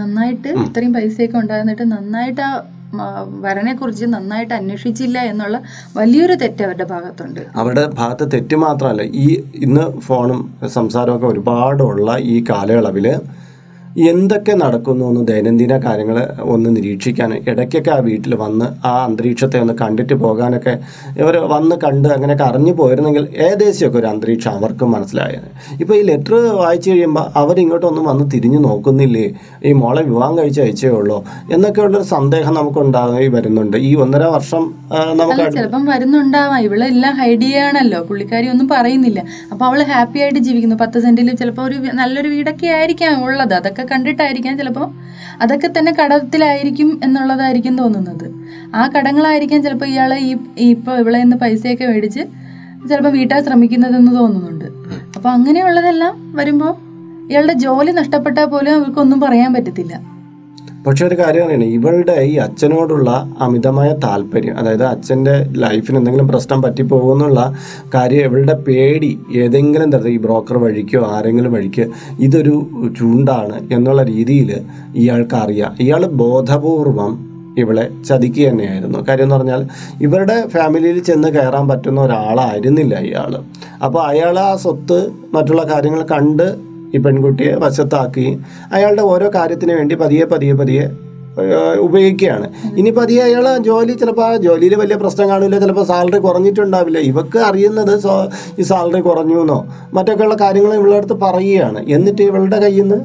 നന്നായിട്ട് ഇത്രയും പൈസയൊക്കെ ഉണ്ടായിരുന്നിട്ട് നന്നായിട്ട് ആ വരനെ കുറിച്ച് നന്നായിട്ട് അന്വേഷിച്ചില്ല എന്നുള്ള വലിയൊരു തെറ്റ് അവരുടെ ഭാഗത്തുണ്ട്. അവരുടെ ഭാഗത്ത് തെറ്റ് മാത്രമല്ല ഈ ഇന്ന് ഫോണും സംസാരമൊക്കെ ഒരുപാടുള്ള ഈ കാലയളവിൽ എന്തൊക്കെ നടക്കുന്നു എന്ന് ദൈനംദിന കാര്യങ്ങൾ ഒന്ന് നിരീക്ഷിക്കാൻ ഇടയ്ക്കൊക്കെ ആ വീട്ടിൽ വന്ന് ആ അന്തരീക്ഷത്തെ ഒന്ന് കണ്ടിട്ട് പോകാനൊക്കെ ഇവർ വന്ന് കണ്ട് അങ്ങനെയൊക്കെ അറിഞ്ഞു പോയിരുന്നെങ്കിൽ ഏകദേശമൊക്കെ ഒരു അന്തരീക്ഷം അവർക്കും മനസ്സിലായത് ഇപ്പോൾ ഈ ലെറ്റർ വായിച്ചു കഴിയുമ്പോൾ അവരിങ്ങോട്ടൊന്നും വന്ന് തിരിഞ്ഞു നോക്കുന്നില്ലേ? ഈ മോളെ വിവാഹം കഴിച്ച് അയച്ചേ ഉള്ളൂ എന്നൊക്കെയുള്ളൊരു സന്ദേഹം നമുക്കുണ്ടായി വരുന്നുണ്ട്. ഈ ഒന്നര വർഷം നമുക്ക് ചിലപ്പം വരുന്നുണ്ടാവാം. ഇവളെല്ലാം ഹൈഡ് ചെയ്യാണല്ലോ പുള്ളിക്കാരി ഒന്നും പറയുന്നില്ല. അപ്പോൾ അവൾ ഹാപ്പി ആയിട്ട് ജീവിക്കുന്നു. പത്ത് സെന്റിൽ ചിലപ്പോൾ ഒരു നല്ലൊരു വീടൊക്കെ ആയിരിക്കാം ഉള്ളത്. അതൊക്കെ കണ്ടിട്ടായിരിക്കാം ചിലപ്പോൾ അതൊക്കെ തന്നെ കടത്തിലായിരിക്കും എന്നുള്ളതായിരിക്കും തോന്നുന്നത്. ആ കടങ്ങളായിരിക്കാം ചിലപ്പോൾ ഇയാളെ ഈ ഇപ്പോൾ ഇവിടെ നിന്ന് പൈസയൊക്കെ മേടിച്ച് ചിലപ്പോൾ വീട്ടാൻ ശ്രമിക്കുന്നതെന്ന് തോന്നുന്നുണ്ട്. അപ്പോൾ അങ്ങനെയുള്ളതെല്ലാം വരുമ്പോൾ ഇയാളുടെ ജോലി നഷ്ടപ്പെട്ടാൽ പോലും അവർക്കൊന്നും പറയാൻ പറ്റത്തില്ല. പക്ഷെ ഒരു കാര്യം അറിയണേ ഇവളുടെ ഈ അച്ഛനോടുള്ള അമിതമായ താല്പര്യം അതായത് അച്ഛന്റെ ലൈഫിന് എന്തെങ്കിലും പ്രശ്നം പറ്റിപ്പോകുന്നുള്ള കാര്യം ഇവളുടെ പേടി ഏതെങ്കിലും തരത്തിൽ ഈ ബ്രോക്കർ വഴിക്കോ ആരെങ്കിലും വഴിക്ക് ഇതൊരു ചൂണ്ടാണ് എന്നുള്ള രീതിയിൽ ഇയാൾക്ക് അറിയാം. ഇയാൾ ബോധപൂർവം ഇവളെ ചതിക്കുക തന്നെയായിരുന്നു. കാര്യം എന്ന് പറഞ്ഞാൽ ഇവരുടെ ഫാമിലിയിൽ ചെന്ന് കയറാൻ പറ്റുന്ന ഒരാളായിരുന്നില്ല ഇയാൾ. അപ്പോൾ അയാൾ ആ സ്വത്ത് മറ്റുള്ള കാര്യങ്ങൾ കണ്ട് ഈ പെൺകുട്ടിയെ വശത്താക്കുകയും അയാളുടെ ഓരോ കാര്യത്തിന് വേണ്ടി പതിയെ പതിയെ പതിയെ ഉപയോഗിക്കുകയാണ്. ഇനിയിപ്പോൾ അധികം അയാൾ ജോലി ചിലപ്പോൾ ജോലിയിൽ വലിയ പ്രശ്നം കാണില്ല ചിലപ്പോൾ സാലറി കുറഞ്ഞിട്ടുണ്ടാവില്ല. ഇവക്ക് അറിയുന്നത് സോ- ഈ സാലറി കുറഞ്ഞു എന്നോ മറ്റൊക്കെയുള്ള കാര്യങ്ങൾ ഇവളുടെ അടുത്ത് പറയുകയാണ്. എന്നിട്ട് ഇവളുടെ കയ്യിൽ നിന്ന്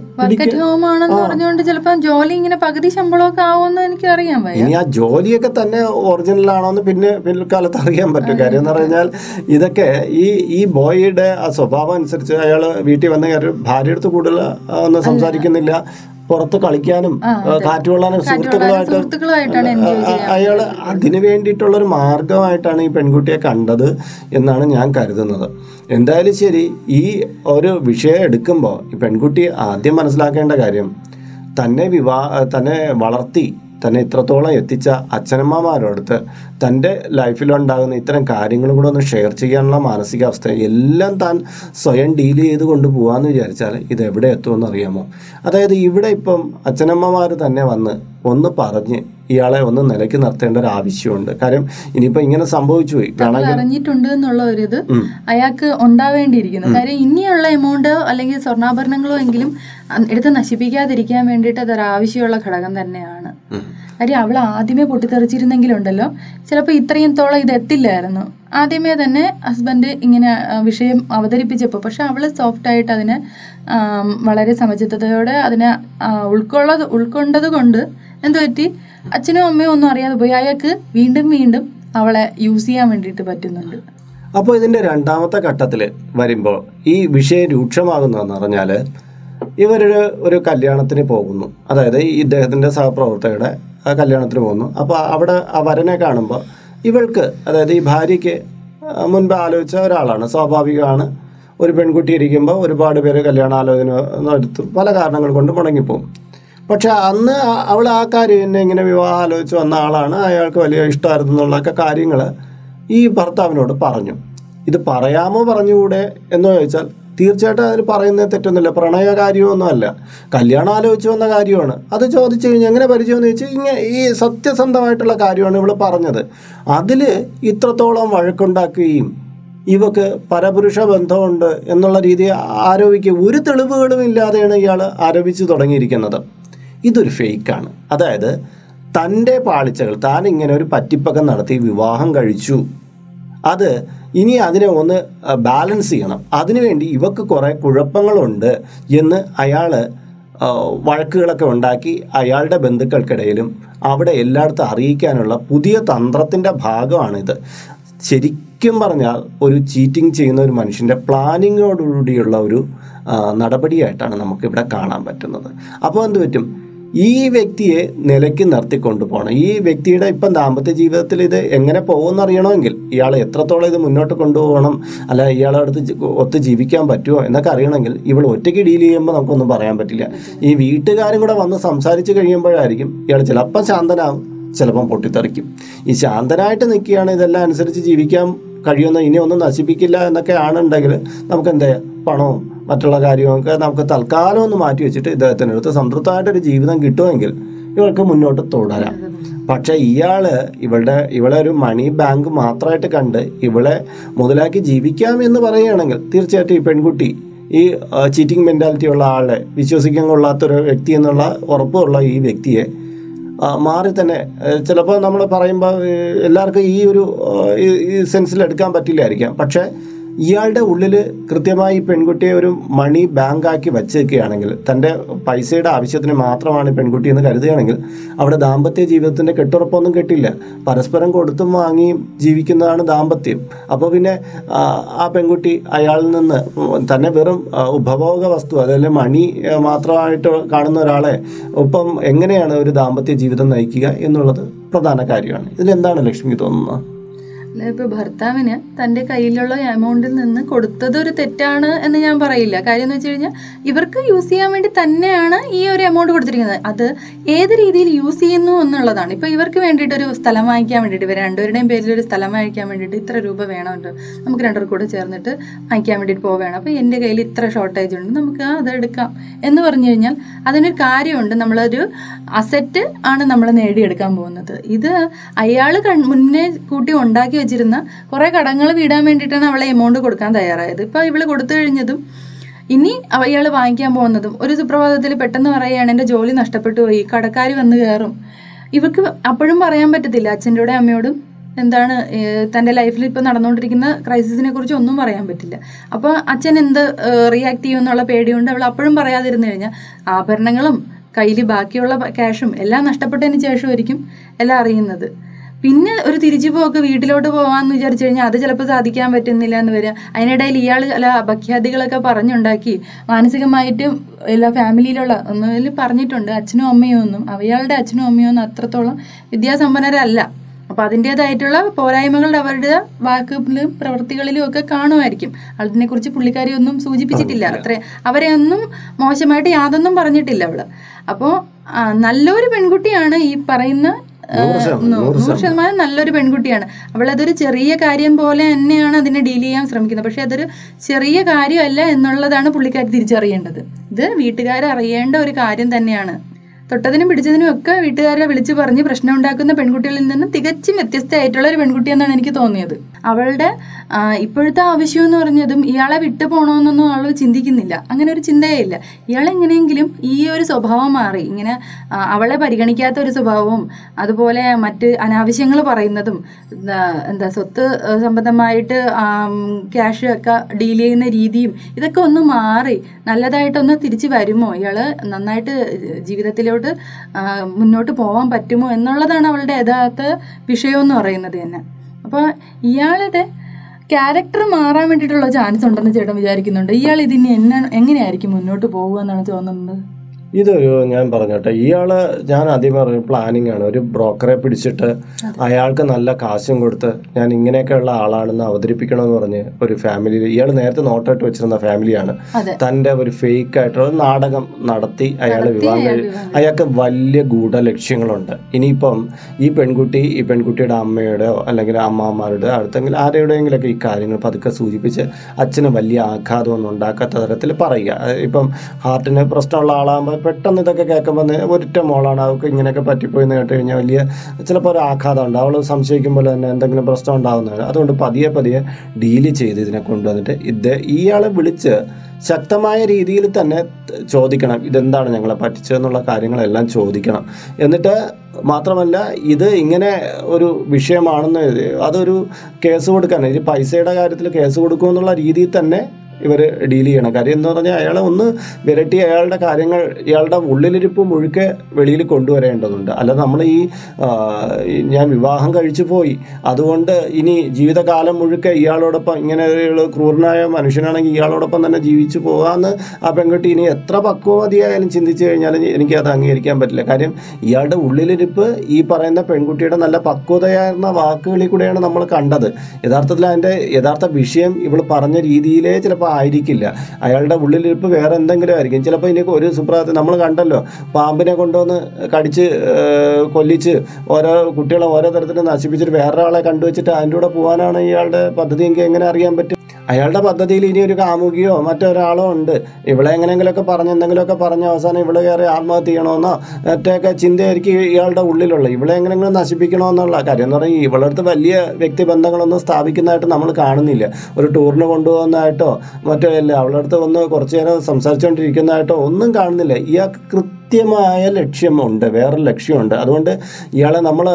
പറഞ്ഞുകൊണ്ട് ചിലപ്പോൾ ജോലി ഇങ്ങനെ പകുതി ശമ്പളമൊക്കെ ആവുമെന്ന് എനിക്ക് അറിയാൻ ഇനി ആ ജോലിയൊക്കെ തന്നെ ഒറിജിനൽ ആണോന്ന് പിന്നെ പിൽക്കാലത്ത് അറിയാൻ പറ്റും. കാര്യം എന്ന് പറഞ്ഞാൽ ഇതൊക്കെ ഈ ഈ ബോയിയുടെ ആ സ്വഭാവം അനുസരിച്ച് അയാൾ വീട്ടിൽ വന്ന കാര്യം ഭാര്യ അടുത്ത് കൂടുതൽ ഒന്നും സംസാരിക്കുന്നില്ല. പുറത്ത് കളിക്കാനും കാറ്റ് കൊള്ളാനും സുഹൃത്തുക്കളുമായിട്ട് അയാൾ അതിന് വേണ്ടിയിട്ടുള്ളൊരു മാർഗമായിട്ടാണ് ഈ പെൺകുട്ടിയെ കണ്ടത് എന്നാണ് ഞാൻ കരുതുന്നത്. എന്തായാലും ശരി ഈ ഒരു വിഷയം എടുക്കുമ്പോൾ ഈ പെൺകുട്ടി ആദ്യം മനസ്സിലാക്കേണ്ട കാര്യം തന്നെ വിവാഹ തന്നെ വളർത്തി തന്നെ ഇത്രത്തോളം എത്തിച്ച അച്ഛനമ്മമാരോടത്ത് തന്റെ ലൈഫിലുണ്ടാകുന്ന ഇത്തരം കാര്യങ്ങളും കൂടെ ഒന്ന് ഷെയർ ചെയ്യാനുള്ള മാനസികാവസ്ഥ എല്ലാം താൻ സ്വയം ഡീൽ ചെയ്ത് കൊണ്ടുപോകാമെന്ന് വിചാരിച്ചാൽ ഇത് എവിടെ എത്തുമെന്ന് അറിയാമോ? അതായത് ഇവിടെ ഇപ്പം അച്ഛനമ്മമാർ തന്നെ വന്ന് ഒന്ന് പറഞ്ഞ് ഇയാളെ ഒന്ന് നിലയ്ക്ക് നിർത്തേണ്ട ഒരു ആവശ്യമുണ്ട്. കാര്യം ഇനിയിപ്പോ ഇങ്ങനെ സംഭവിച്ചു പോയി. അറിഞ്ഞിട്ടുണ്ട് എന്നുള്ള ഒരു ഇത് അയാൾക്ക് ഉണ്ടാവേണ്ടിയിരിക്കുന്നു. കാര്യം ഇനിയുള്ള എമൗണ്ടോ അല്ലെങ്കിൽ സ്വർണാഭരണങ്ങളോ എങ്കിലും എടുത്ത് നശിപ്പിക്കാതിരിക്കാൻ വേണ്ടിയിട്ട് അതൊരു ആവശ്യമുള്ള ഘടകം തന്നെയാണ്. കാര്യം അവൾ ആദ്യമേ പൊട്ടിത്തെറിച്ചിരുന്നെങ്കിലുണ്ടല്ലോ. ചിലപ്പോൾ ഇത്രയും തോളം ഇത് എത്തില്ലായിരുന്നു. ആദ്യമേ തന്നെ ഹസ്ബൻഡ് ഇങ്ങനെ വിഷയം അവതരിപ്പിച്ചപ്പോൾ പക്ഷെ അവൾ സോഫ്റ്റായിട്ട് അതിനെ വളരെ സമചിത്തതയോടെ അതിനെ ഉൾക്കൊള്ളത് ഉൾക്കൊണ്ടത് കൊണ്ട് എന്ത് പറ്റി അച്ഛനും അമ്മയും ഒന്നും അറിയാതെ പോയി. അയാൾക്ക് വീണ്ടും വീണ്ടും അവളെ യൂസ് ചെയ്യാൻ വേണ്ടിയിട്ട് പറ്റുന്നുണ്ട്. അപ്പോൾ ഇതിന്റെ രണ്ടാമത്തെ ഘട്ടത്തിൽ വരുമ്പോൾ ഈ വിഷയം രൂക്ഷമാകുന്നതെന്ന് പറഞ്ഞാൽ ഇവരൊരു ഒരു കല്യാണത്തിന് പോകുന്നു. അതായത് ഈ ഇദ്ദേഹത്തിന്റെ സഹപ്രവർത്തകരുടെ കല്യാണത്തിന് പോകുന്നു. അപ്പോൾ അവിടെ ആ വരനെ കാണുമ്പോൾ ഇവൾക്ക് അതായത് ഈ ഭാര്യയ്ക്ക് മുൻപ് ആലോചിച്ച ഒരാളാണ്. സ്വാഭാവികമാണ്. ഒരു പെൺകുട്ടി ഇരിക്കുമ്പോൾ ഒരുപാട് പേര് കല്യാണാലോചന നടത്തും. പല കാരണങ്ങൾ കൊണ്ട് മുടങ്ങിപ്പോകും. പക്ഷെ അന്ന് അവൾ ആ കാര്യം എന്നെ ഇങ്ങനെ വിവാഹം ആലോചിച്ച് വന്ന ആളാണ്. അയാൾക്ക് വലിയ ഇഷ്ടമായിരുന്നു എന്നുള്ളൊക്കെ കാര്യങ്ങൾ ഈ ഭർത്താവിനോട് പറഞ്ഞു. ഇത് പറയാമോ പറഞ്ഞുകൂടെ എന്ന് ചോദിച്ചാൽ തീർച്ചയായിട്ടും അതിൽ പറയുന്നത് തെറ്റൊന്നുമില്ല. പ്രണയ കാര്യമൊന്നുമല്ല. കല്യാണം ആലോചിച്ച് വന്ന കാര്യമാണ്. അത് ചോദിച്ചു കഴിഞ്ഞാൽ എങ്ങനെ പരിചയമെന്ന് ചോദിച്ചാൽ ഇങ്ങനെ ഈ സത്യസന്ധമായിട്ടുള്ള കാര്യമാണ് ഇവൾ പറഞ്ഞത്. അതിൽ ഇത്രത്തോളം വഴക്കുണ്ടാക്കുകയും ഇവക്ക് പരപുരുഷ ബന്ധമുണ്ട് എന്നുള്ള രീതി ആരോപിക്കുക ഒരു തെളിവുകളും ഇല്ലാതെയാണ് ഇയാൾ ആരോപിച്ചു തുടങ്ങിയിരിക്കുന്നത്. ഇതൊരു ഫേക്കാണ്. അതായത് തന്റെ പാളിച്ചകൾ താൻ ഇങ്ങനെ ഒരു പറ്റിപ്പക്കം നടത്തി വിവാഹം കഴിച്ചു. അത് ഇനി അതിനെ ഒന്ന് ബാലൻസ് ചെയ്യണം. അതിനുവേണ്ടി ഇവക്ക് കുറേ കുഴപ്പങ്ങളുണ്ട് എന്ന് അയാൾ വഴക്കുകളൊക്കെ ഉണ്ടാക്കി അയാളുടെ ബന്ധുക്കൾക്കിടയിലും അവിടെ എല്ലായിടത്തും അറിയിക്കാനുള്ള പുതിയ തന്ത്രത്തിന്റെ ഭാഗമാണിത്. ശരിക്കും പറഞ്ഞാൽ ഒരു ചീറ്റിംഗ് ചെയ്യുന്ന ഒരു മനുഷ്യന്റെ പ്ലാനിങ്ങോടുകൂടിയുള്ള ഒരു നടപടിയായിട്ടാണ് നമുക്കിവിടെ കാണാൻ പറ്റുന്നത്. അപ്പോൾ എന്ത് പറ്റും? ഈ വ്യക്തിയെ നിലയ്ക്ക് നിർത്തിക്കൊണ്ടു പോകണം ഈ വ്യക്തിയുടെ ഇപ്പം ദാമ്പത്യ ജീവിതത്തിൽ ഇത് എങ്ങനെ പോകുമെന്ന് അറിയണമെങ്കിൽ ഇയാൾ എത്രത്തോളം ഇത് മുന്നോട്ട് കൊണ്ടുപോകണം അല്ല ഇയാളെ അടുത്ത് ഒത്ത് ജീവിക്കാൻ പറ്റുമോ എന്നൊക്കെ അറിയണമെങ്കിൽ ഇവൾ ഒറ്റയ്ക്ക് ഡീൽ ചെയ്യുമ്പോൾ നമുക്കൊന്നും പറയാൻ പറ്റില്ല. ഈ വീട്ടുകാരും കൂടെ വന്ന് സംസാരിച്ച് കഴിയുമ്പോഴായിരിക്കും ഇയാൾ ചിലപ്പം ശാന്തനാകും ചിലപ്പം പൊട്ടിത്തെറിക്കും. ഈ ശാന്തനായിട്ട് നിൽക്കുകയാണ് ഇതെല്ലാം അനുസരിച്ച് ജീവിക്കാൻ കഴിയുന്ന ഇനി ഒന്നും നശിപ്പിക്കില്ല എന്നൊക്കെ ആണെന്നുണ്ടെങ്കിൽ നമുക്ക് എന്താ പണവും മറ്റുള്ള കാര്യമൊക്കെ നമുക്ക് തൽക്കാലം ഒന്ന് മാറ്റി വെച്ചിട്ട് ഇദ്ദേഹത്തിനടുത്ത് സംതൃപ്തമായിട്ടൊരു ജീവിതം കിട്ടുമെങ്കിൽ ഇവൾക്ക് മുന്നോട്ട് തുടരാം. പക്ഷേ ഇയാൾ ഇവളുടെ ഇവളെ ഒരു മണി ബാങ്ക് മാത്രമായിട്ട് കണ്ട് ഇവളെ മുതലാക്കി ജീവിക്കാം എന്ന് പറയുകയാണെങ്കിൽ തീർച്ചയായിട്ടും ഈ പെൺകുട്ടി ഈ ചീറ്റിംഗ് മെന്റാലിറ്റി ഉള്ള ആളെ വിശ്വസിക്കാൻ കൊള്ളാത്തൊരു വ്യക്തി എന്നുള്ള ഉറപ്പുള്ള ഈ വ്യക്തിയെ മാറി തന്നെ. ചിലപ്പോൾ നമ്മൾ പറയുമ്പോൾ എല്ലാവർക്കും ഈ ഒരു സെൻസിൽ എടുക്കാൻ പറ്റില്ലായിരിക്കാം. പക്ഷേ ഇയാളുടെ ഉള്ളിൽ കൃത്യമായി പെൺകുട്ടിയെ ഒരു മണി ബാങ്കാക്കി വച്ചേക്കുകയാണെങ്കിൽ തന്റെ പൈസയുടെ ആവശ്യത്തിന് മാത്രമാണ് പെൺകുട്ടി എന്ന് കരുതുകയാണെങ്കിൽ അവിടെ ദാമ്പത്യ ജീവിതത്തിന്റെ കെട്ടുറപ്പൊന്നും കെട്ടില്ല. പരസ്പരം കൊടുത്തും വാങ്ങിയും ജീവിക്കുന്നതാണ് ദാമ്പത്യം. അപ്പോൾ പിന്നെ ആ, പെൺകുട്ടി അയാളിൽ നിന്ന് തന്നെ വെറും ഉപഭോഗ വസ്തു അതായത് മണി മാത്രമായിട്ട് കാണുന്ന ഒരാളെ ഒപ്പം എങ്ങനെയാണ് ഒരു ദാമ്പത്യ ജീവിതം നയിക്കുക എന്നുള്ളത് പ്രധാന കാര്യമാണ്. ഇതിലെന്താണ് ലക്ഷ്മി തോന്നുന്നത്? ഇപ്പൊ ഭർത്താവിന് തന്റെ കയ്യിലുള്ള എമൗണ്ടിൽ നിന്ന് കൊടുത്തത് ഒരു തെറ്റാണ് എന്ന് ഞാൻ പറയില്ല. കാര്യം എന്ന് വെച്ച് കഴിഞ്ഞാൽ ഇവർക്ക് യൂസ് ചെയ്യാൻ വേണ്ടി തന്നെയാണ് ഈ ഒരു എമൗണ്ട് കൊടുത്തിരിക്കുന്നത്. അത് ഏത് രീതിയിൽ യൂസ് ചെയ്യുന്നു എന്നുള്ളതാണ്. ഇപ്പൊ ഇവർക്ക് വേണ്ടിയിട്ട് ഒരു സ്ഥലം വാങ്ങിക്കാൻ വേണ്ടിയിട്ട് ഇവർ രണ്ടുപേരുടെയും പേരിൽ ഒരു സ്ഥലം വാങ്ങിക്കാൻ വേണ്ടിയിട്ട് ഇത്ര രൂപ വേണമുണ്ട് നമുക്ക് രണ്ടു കൂടെ ചേർന്നിട്ട് വാങ്ങിക്കാൻ വേണ്ടിയിട്ട് പോവുകയാണ്. അപ്പോൾ എന്റെ കയ്യിൽ ഇത്ര ഷോർട്ടേജ് ഉണ്ട്. നമുക്ക് അത് എടുക്കാം എന്ന് പറഞ്ഞു കഴിഞ്ഞാൽ അതിനൊരു കാര്യമുണ്ട്. നമ്മളൊരു അസറ്റ് ആണ് നമ്മൾ നേടിയെടുക്കാൻ പോകുന്നത്. ഇത് അയാൾ മുന്നേ കൂട്ടി ഉണ്ടാക്കി വെച്ചിരുന്ന കുറേ കടങ്ങൾ വീടാൻ വേണ്ടിയിട്ടാണ് അവളെ എമൗണ്ട് കൊടുക്കാൻ തയ്യാറായത്. ഇപ്പോൾ ഇവൾ കൊടുത്തു കഴിഞ്ഞതും ഇനി അയാൾ വാങ്ങിക്കാൻ പോകുന്നതും ഒരു സുപ്രഭാതത്തിൽ പെട്ടെന്ന് പറയുകയാണ് എന്റെ ജോലി നഷ്ടപ്പെട്ടു പോയി കടക്കാർ വന്ന് കയറും. ഇവർക്ക് അപ്പോഴും പറയാൻ പറ്റത്തില്ല അച്ഛന്റെ അമ്മയോടും എന്താണ് തന്റെ ലൈഫിൽ ഇപ്പോൾ നടന്നുകൊണ്ടിരിക്കുന്ന ക്രൈസിസിനെ കുറിച്ച് ഒന്നും പറയാൻ പറ്റില്ല. അപ്പോൾ അച്ഛൻ എന്ത് റിയാക്ട് ചെയ്യും എന്നുള്ള പേടിയുണ്ട്. അവൾ അപ്പോഴും പറയാതിരുന്നു കഴിഞ്ഞാൽ ആഭരണങ്ങളും കയ്യിൽ ബാക്കിയുള്ള ക്യാഷും എല്ലാം നഷ്ടപ്പെട്ടതിന് ശേഷമായിരിക്കും എല്ലാം അറിയുന്നത്. പിന്നെ ഒരു തിരിച്ചു പോക്ക് വീട്ടിലോട്ട് പോകാമെന്ന് വിചാരിച്ചു കഴിഞ്ഞാൽ അത് ചിലപ്പോൾ സാധിക്കാൻ പറ്റുന്നില്ല എന്ന് വരിക അതിനിടയിൽ ഇയാൾ ചില അപഖ്യാതികളൊക്കെ പറഞ്ഞുണ്ടാക്കി. മാനസികമായിട്ടും എല്ലാ ഫാമിലിയിലുള്ള ഒന്നിൽ പറഞ്ഞിട്ടുണ്ട്. അച്ഛനും അമ്മയും ഒന്നും. അവയാളുടെ അച്ഛനും അമ്മയും ഒന്നും അത്രത്തോളം വിദ്യാസമ്പന്നരല്ല. അപ്പോൾ അതിന്റെതായിട്ടുള്ള പോരായ്മകളുടെ അവരുടെ വാക്കുകളിലും പ്രവൃത്തികളിലും ഒക്കെ കാണുമായിരിക്കും. അതിനെക്കുറിച്ച് പുള്ളിക്കാരി ഒന്നും സൂചിപ്പിച്ചിട്ടില്ല. അത്ര. അവരെ ഒന്നും മോശമായിട്ട് യാതൊന്നും പറഞ്ഞിട്ടില്ല അവൾ. അപ്പോൾ നല്ലൊരു പെൺകുട്ടിയാണ് ഈ പറയുന്ന നൂറ് ശതമാനം, നല്ലൊരു പെൺകുട്ടിയാണ്. അവൾ അതൊരു ചെറിയ കാര്യം പോലെ തന്നെയാണ് അതിനെ ഡീൽ ചെയ്യാൻ ശ്രമിക്കുന്നത്. പക്ഷെ അതൊരു ചെറിയ കാര്യമല്ല എന്നുള്ളതാണ് പുള്ളിക്കാർ തിരിച്ചറിയേണ്ടത്. ഇത് വീട്ടുകാർ അറിയേണ്ട ഒരു കാര്യം തന്നെയാണ്. തൊട്ടതിനും പിടിച്ചതിനും ഒക്കെ വീട്ടുകാരെ വിളിച്ചു പറഞ്ഞ് പ്രശ്നം ഉണ്ടാക്കുന്ന പെൺകുട്ടികളിൽ നിന്നും തികച്ചും വ്യത്യസ്തമായിട്ടുള്ള ഒരു പെൺകുട്ടി എന്നാണ് എനിക്ക് തോന്നിയത്. അവളുടെ ഇപ്പോഴത്തെ ആവശ്യം എന്ന് പറഞ്ഞതും ഇയാളെ വിട്ടു പോകണമെന്നൊന്നും അവൾ ചിന്തിക്കുന്നില്ല. അങ്ങനെ ഒരു ചിന്തയില്ല ഇയാൾ എങ്ങനെയെങ്കിലും ഈ ഒരു സ്വഭാവം മാറി. ഇങ്ങനെ അവളെ പരിഗണിക്കാത്ത ഒരു സ്വഭാവവും അതുപോലെ മറ്റ് അനാവശ്യങ്ങൾ പറയുന്നതും എന്താ സ്വത്ത് സംബന്ധമായിട്ട് ക്യാഷ് ഒക്കെ ഡീൽ ചെയ്യുന്ന രീതിയും ഇതൊക്കെ ഒന്ന് മാറി നല്ലതായിട്ടൊന്ന് തിരിച്ചു വരുമോ? ഇയാൾ നന്നായിട്ട് ജീവിതത്തിലോട്ട് മുന്നോട്ട് പോകാൻ പറ്റുമോ? എന്നുള്ളതാണ് അവളുടെ യഥാർത്ഥ വിഷയം എന്ന് പറയുന്നത് തന്നെ. അപ്പോൾ ഇയാളുടെ ക്യാരക്ടർ മാറാൻ വേണ്ടിയിട്ടുള്ള ചാൻസ് ഉണ്ടെന്ന് ചേട്ടൻ വിചാരിക്കുന്നുണ്ട്. ഇയാൾ ഇതിന് എന്നെ എങ്ങനെയായിരിക്കും മുന്നോട്ട് പോകുക എന്നാണ് തോന്നുന്നത്? ഇതൊരു ഞാൻ പറഞ്ഞോട്ടെ ഇയാൾ ഞാൻ ആദ്യം പറഞ്ഞു പ്ലാനിങ് ആണ്. ഒരു ബ്രോക്കറെ പിടിച്ചിട്ട് അയാൾക്ക് നല്ല കാശും കൊടുത്ത് ഞാൻ ഇങ്ങനെയൊക്കെയുള്ള ആളാണെന്ന് അവതരിപ്പിക്കണമെന്ന് പറഞ്ഞ് ഒരു ഫാമിലി ഇയാൾ നേരത്തെ നോട്ടായിട്ട് വെച്ചിരുന്ന ഫാമിലിയാണ് തന്റെ തന്റെ ഒരു ഫേക്ക് ആയിട്ടുള്ള നാടകം നടത്തി അയാൾ വിവാഹം അയാൾ അയാൾക്ക് വലിയ ഗൂഢ ലക്ഷ്യങ്ങളുണ്ട് ഇനിയിപ്പം ഈ പെൺകുട്ടി ഈ പെൺകുട്ടിയുടെ അമ്മയുടെ അല്ലെങ്കിൽ അമ്മമാരുടെ അടുത്തെങ്കിലും ആരുടെയെങ്കിലൊക്കെ ഈ കാര്യങ്ങൾ പതുക്കെ സൂചിപ്പിച്ച് അച്ഛന് വലിയ ആഘാതമൊന്നും ഉണ്ടാക്കാത്ത തരത്തിൽ പറയുക. ഇപ്പം ഹാർട്ടിന് പ്രശ്നമുള്ള ആളാകുമ്പോൾ പെട്ടെന്ന് ഇതൊക്കെ കേൾക്കുമ്പോൾ ഒരൊറ്റ മോളാണ്. അവൾക്ക് ഇങ്ങനെയൊക്കെ പറ്റിപ്പോയി എന്ന് കേട്ട് കഴിഞ്ഞാൽ വലിയ ചിലപ്പോൾ ഒരു ആഘാതം ഉണ്ട് അവൾ സംശയിക്കുമ്പോൾ തന്നെ എന്തെങ്കിലും പ്രശ്നം ഉണ്ടാകുന്നതാണ് അതുകൊണ്ട് പതിയെ പതിയെ ഡീൽ ചെയ്ത് ഇതിനെ കൊണ്ടുവന്നിട്ട് ഇത് ഇയാളെ വിളിച്ച് ശക്തമായ രീതിയിൽ തന്നെ ചോദിക്കണം. ഇതെന്താണ് ഞങ്ങളെ പറ്റിച്ചതെന്നുള്ള കാര്യങ്ങളെല്ലാം ചോദിക്കണം. എന്നിട്ട് മാത്രമല്ല ഇത് ഇങ്ങനെ ഒരു വിഷയമാണെന്ന് അതൊരു കേസ് കൊടുക്കാൻ ഇത് പൈസയുടെ കാര്യത്തിൽ കേസ് കൊടുക്കുമെന്നുള്ള രീതിയിൽ തന്നെ ഇവർ ഡീൽ ചെയ്യണം. കാര്യം എന്ന് പറഞ്ഞാൽ അയാളെ ഒന്ന് വിരട്ടി അയാളുടെ കാര്യങ്ങൾ ഇയാളുടെ ഉള്ളിലിരിപ്പ് മുഴുക്കെ വെളിയിൽ കൊണ്ടുവരേണ്ടതുണ്ട്. അല്ല നമ്മൾ ഈ ഞാൻ വിവാഹം കഴിച്ചു പോയി അതുകൊണ്ട് ഇനി ജീവിതകാലം മുഴുക്കെ ഇയാളോടൊപ്പം ഇങ്ങനെ ഒരു ക്രൂരനായ മനുഷ്യനാണെങ്കിൽ ഇയാളോടൊപ്പം തന്നെ ജീവിച്ചു പോകാമെന്ന് ആ പെൺകുട്ടി ഇനി എത്ര പക്വമതിയായാലും ചിന്തിച്ചു കഴിഞ്ഞാൽ എനിക്കത് അംഗീകരിക്കാൻ പറ്റില്ല. കാര്യം ഇയാളുടെ ഉള്ളിലിരിപ്പ് ഈ പറയുന്ന പെൺകുട്ടിയുടെ നല്ല പക്വതയായിരുന്ന വാക്കുകളിൽ കൂടെയാണ് നമ്മൾ കണ്ടത്. യഥാർത്ഥത്തിൽ അതിന്റെ യഥാർത്ഥ വിഷയം ഇവൾ പറഞ്ഞ രീതിയിലേ ചിലപ്പോൾ ആയിരിക്കില്ല. അയാളുടെ ഉള്ളിലിരിപ്പ് വേറെ എന്തെങ്കിലും ആയിരിക്കും. ചിലപ്പോൾ ഇനി ഒരു സുപ്രഭാതത്തിൽ നമ്മൾ കണ്ടല്ലോ പാമ്പിനെ കൊണ്ടുവന്ന് കടിച്ച് കൊല്ലിച്ച് ഓരോ കുട്ടികളെ ഓരോ തരത്തിൽ നശിപ്പിച്ചിട്ട് വേറൊരാളെ കണ്ടുവച്ചിട്ട് അതിന്റെ കൂടെ പോകാനാണ് ഇയാളുടെ പദ്ധതി എനിക്ക് എങ്ങനെ അറിയാൻ പറ്റും? അയാളുടെ പദ്ധതിയിൽ ഇനി ഒരു കാമുകിയോ മറ്റൊരാളോ ഉണ്ട്. ഇവളെ എങ്ങനെയെങ്കിലുമൊക്കെ പറഞ്ഞ് എന്തെങ്കിലുമൊക്കെ പറഞ്ഞ് അവസാനം ഇവിടെ കയറി ആത്മഹത്യ ചെയ്യണമെന്നോ മറ്റൊക്കെ ചിന്തയായിരിക്കും ഇയാളുടെ ഉള്ളിലുള്ള ഇവിടെ എങ്ങനെയെങ്കിലും നശിപ്പിക്കണമെന്നുള്ള കാര്യം എന്ന് പറഞ്ഞാൽ അടുത്ത് വലിയ വ്യക്തിബന്ധങ്ങളൊന്നും സ്ഥാപിക്കുന്നതായിട്ട് നമ്മൾ കാണുന്നില്ല. ഒരു ടൂറിന് കൊണ്ടുപോകുന്നതായിട്ടോ മറ്റോ അല്ല അവളുടെ അടുത്ത് ഒന്ന് കുറച്ച് നേരം സംസാരിച്ചുകൊണ്ടിരിക്കുന്നതായിട്ടോ ഒന്നും കാണുന്നില്ല. ഇയാൾക്ക് കൃത്യമായ ലക്ഷ്യമുണ്ട് വേറെ ലക്ഷ്യമുണ്ട്. അതുകൊണ്ട് ഇയാളെ നമ്മൾ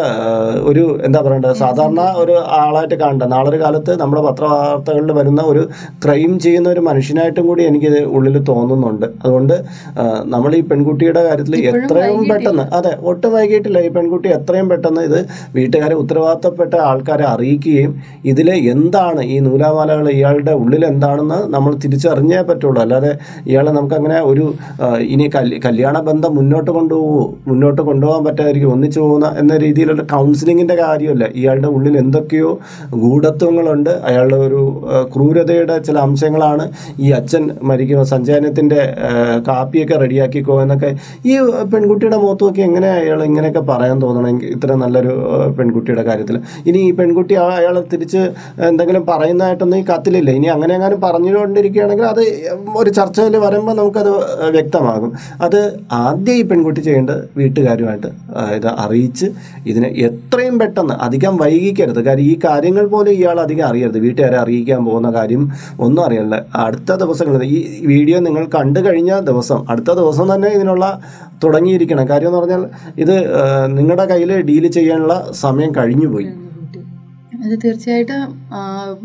ഒരു എന്താ പറയണ്ടത്? സാധാരണ ഒരു ആളായിട്ട് കാണണ്ട. നാളെ ഒരു കാലത്ത് നമ്മുടെ പത്രവാർത്തകളിൽ വരുന്ന ഒരു ക്രൈം ചെയ്യുന്ന ഒരു മനുഷ്യനായിട്ടും കൂടി എനിക്ക് ഉള്ളിൽ തോന്നുന്നുണ്ട്. അതുകൊണ്ട് നമ്മൾ ഈ പെൺകുട്ടിയുടെ കാര്യത്തിൽ എത്രയും പെട്ടെന്ന് അതെ ഒട്ടും വൈകിട്ടില്ല. ഈ പെൺകുട്ടി എത്രയും പെട്ടെന്ന് ഇത് വീട്ടുകാരെ ഉത്തരവാദിത്തപ്പെട്ട ആൾക്കാരെ അറിയിക്കുകയും ഇതിൽ എന്താണ് ഈ നൂലാമാലകൾ ഇയാളുടെ ഉള്ളിൽ എന്താണെന്ന് നമ്മൾ തിരിച്ചറിഞ്ഞേ പറ്റുള്ളൂ. അല്ലാതെ ഇയാളെ നമുക്കങ്ങനെ ഒരു ഇനി കല്യാണ ബന്ധം മുന്നോട്ട് കൊണ്ടുപോകുമോ മുന്നോട്ട് കൊണ്ടുപോകാൻ പറ്റാതിരിക്കും. ഒന്നിച്ചു പോകുന്ന എന്ന രീതിയിലുള്ള കൗൺസിലിങ്ങിന്റെ കാര്യമല്ല. ഇയാളുടെ ഉള്ളിൽ എന്തൊക്കെയോ ഗൂഢത്വങ്ങളുണ്ട്. അയാളുടെ ഒരു ക്രൂരതയുടെ ചില അംശങ്ങളാണ് ഈ അച്ഛൻ മരിക്കുമ്പോൾ സഞ്ചയനത്തിന്റെ കാപ്പിയൊക്കെ റെഡിയാക്കിക്കോ എന്നൊക്കെ ഈ പെൺകുട്ടിയുടെ മുഖത്ത് നോക്കി എങ്ങനെ അയാൾ ഇങ്ങനെയൊക്കെ പറയാൻ തോന്നണമെങ്കിൽ ഇത്ര നല്ലൊരു പെൺകുട്ടിയുടെ കാര്യത്തിൽ ഇനി ഈ പെൺകുട്ടി അയാൾ തിരിച്ച് എന്തെങ്കിലും പറയുന്നതായിട്ടൊന്നും ഈ കത്തിലില്ല. ഇനി അങ്ങനെ എങ്ങാനും പറഞ്ഞുകൊണ്ടിരിക്കുകയാണെങ്കിൽ അത് ഒരു ചർച്ചയിൽ വരുമ്പോൾ നമുക്കത് വ്യക്തമാകും. അത് ആദ്യം ഈ പെൺകുട്ടി ചെയ്യേണ്ടത് വീട്ടുകാരുമായിട്ട് ഇത് അറിയിച്ച് ഇതിനെ എത്രയും പെട്ടെന്ന് അധികം വൈകിക്കരുത്. കാര്യം ഈ കാര്യങ്ങൾ പോലും ഇയാൾ അധികം അറിയരുത്. വീട്ടുകാരെ അറിയിക്കാൻ പോകുന്ന കാര്യം ഒന്നും അറിയല്ല അടുത്ത ദിവസങ്ങളിൽ ഈ വീഡിയോ നിങ്ങൾ കണ്ടു കഴിഞ്ഞ ദിവസം അടുത്ത ദിവസം തന്നെ ഇതിനുള്ള തുടങ്ങിയിരിക്കണം. കാര്യം എന്ന് പറഞ്ഞാൽ ഇത് നിങ്ങളുടെ കയ്യിൽ ഡീൽ ചെയ്യാനുള്ള സമയം കഴിഞ്ഞു പോയി അത് തീർച്ചയായിട്ടും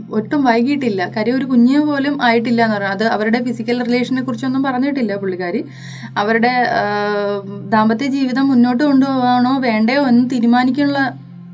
ഒട്ടും വൈകിട്ടില്ല കാര്യം ഒരു കുഞ്ഞു പോലും ആയിട്ടില്ല എന്ന് പറഞ്ഞാൽ അത് അവരുടെ ഫിസിക്കൽ റിലേഷനെ കുറിച്ചൊന്നും പറഞ്ഞിട്ടില്ല പുള്ളിക്കാരി. അവരുടെ ദാമ്പത്യ ജീവിതം മുന്നോട്ട് കൊണ്ടുപോകണോ വേണ്ടയോ എന്ന് തീരുമാനിക്കാനുള്ള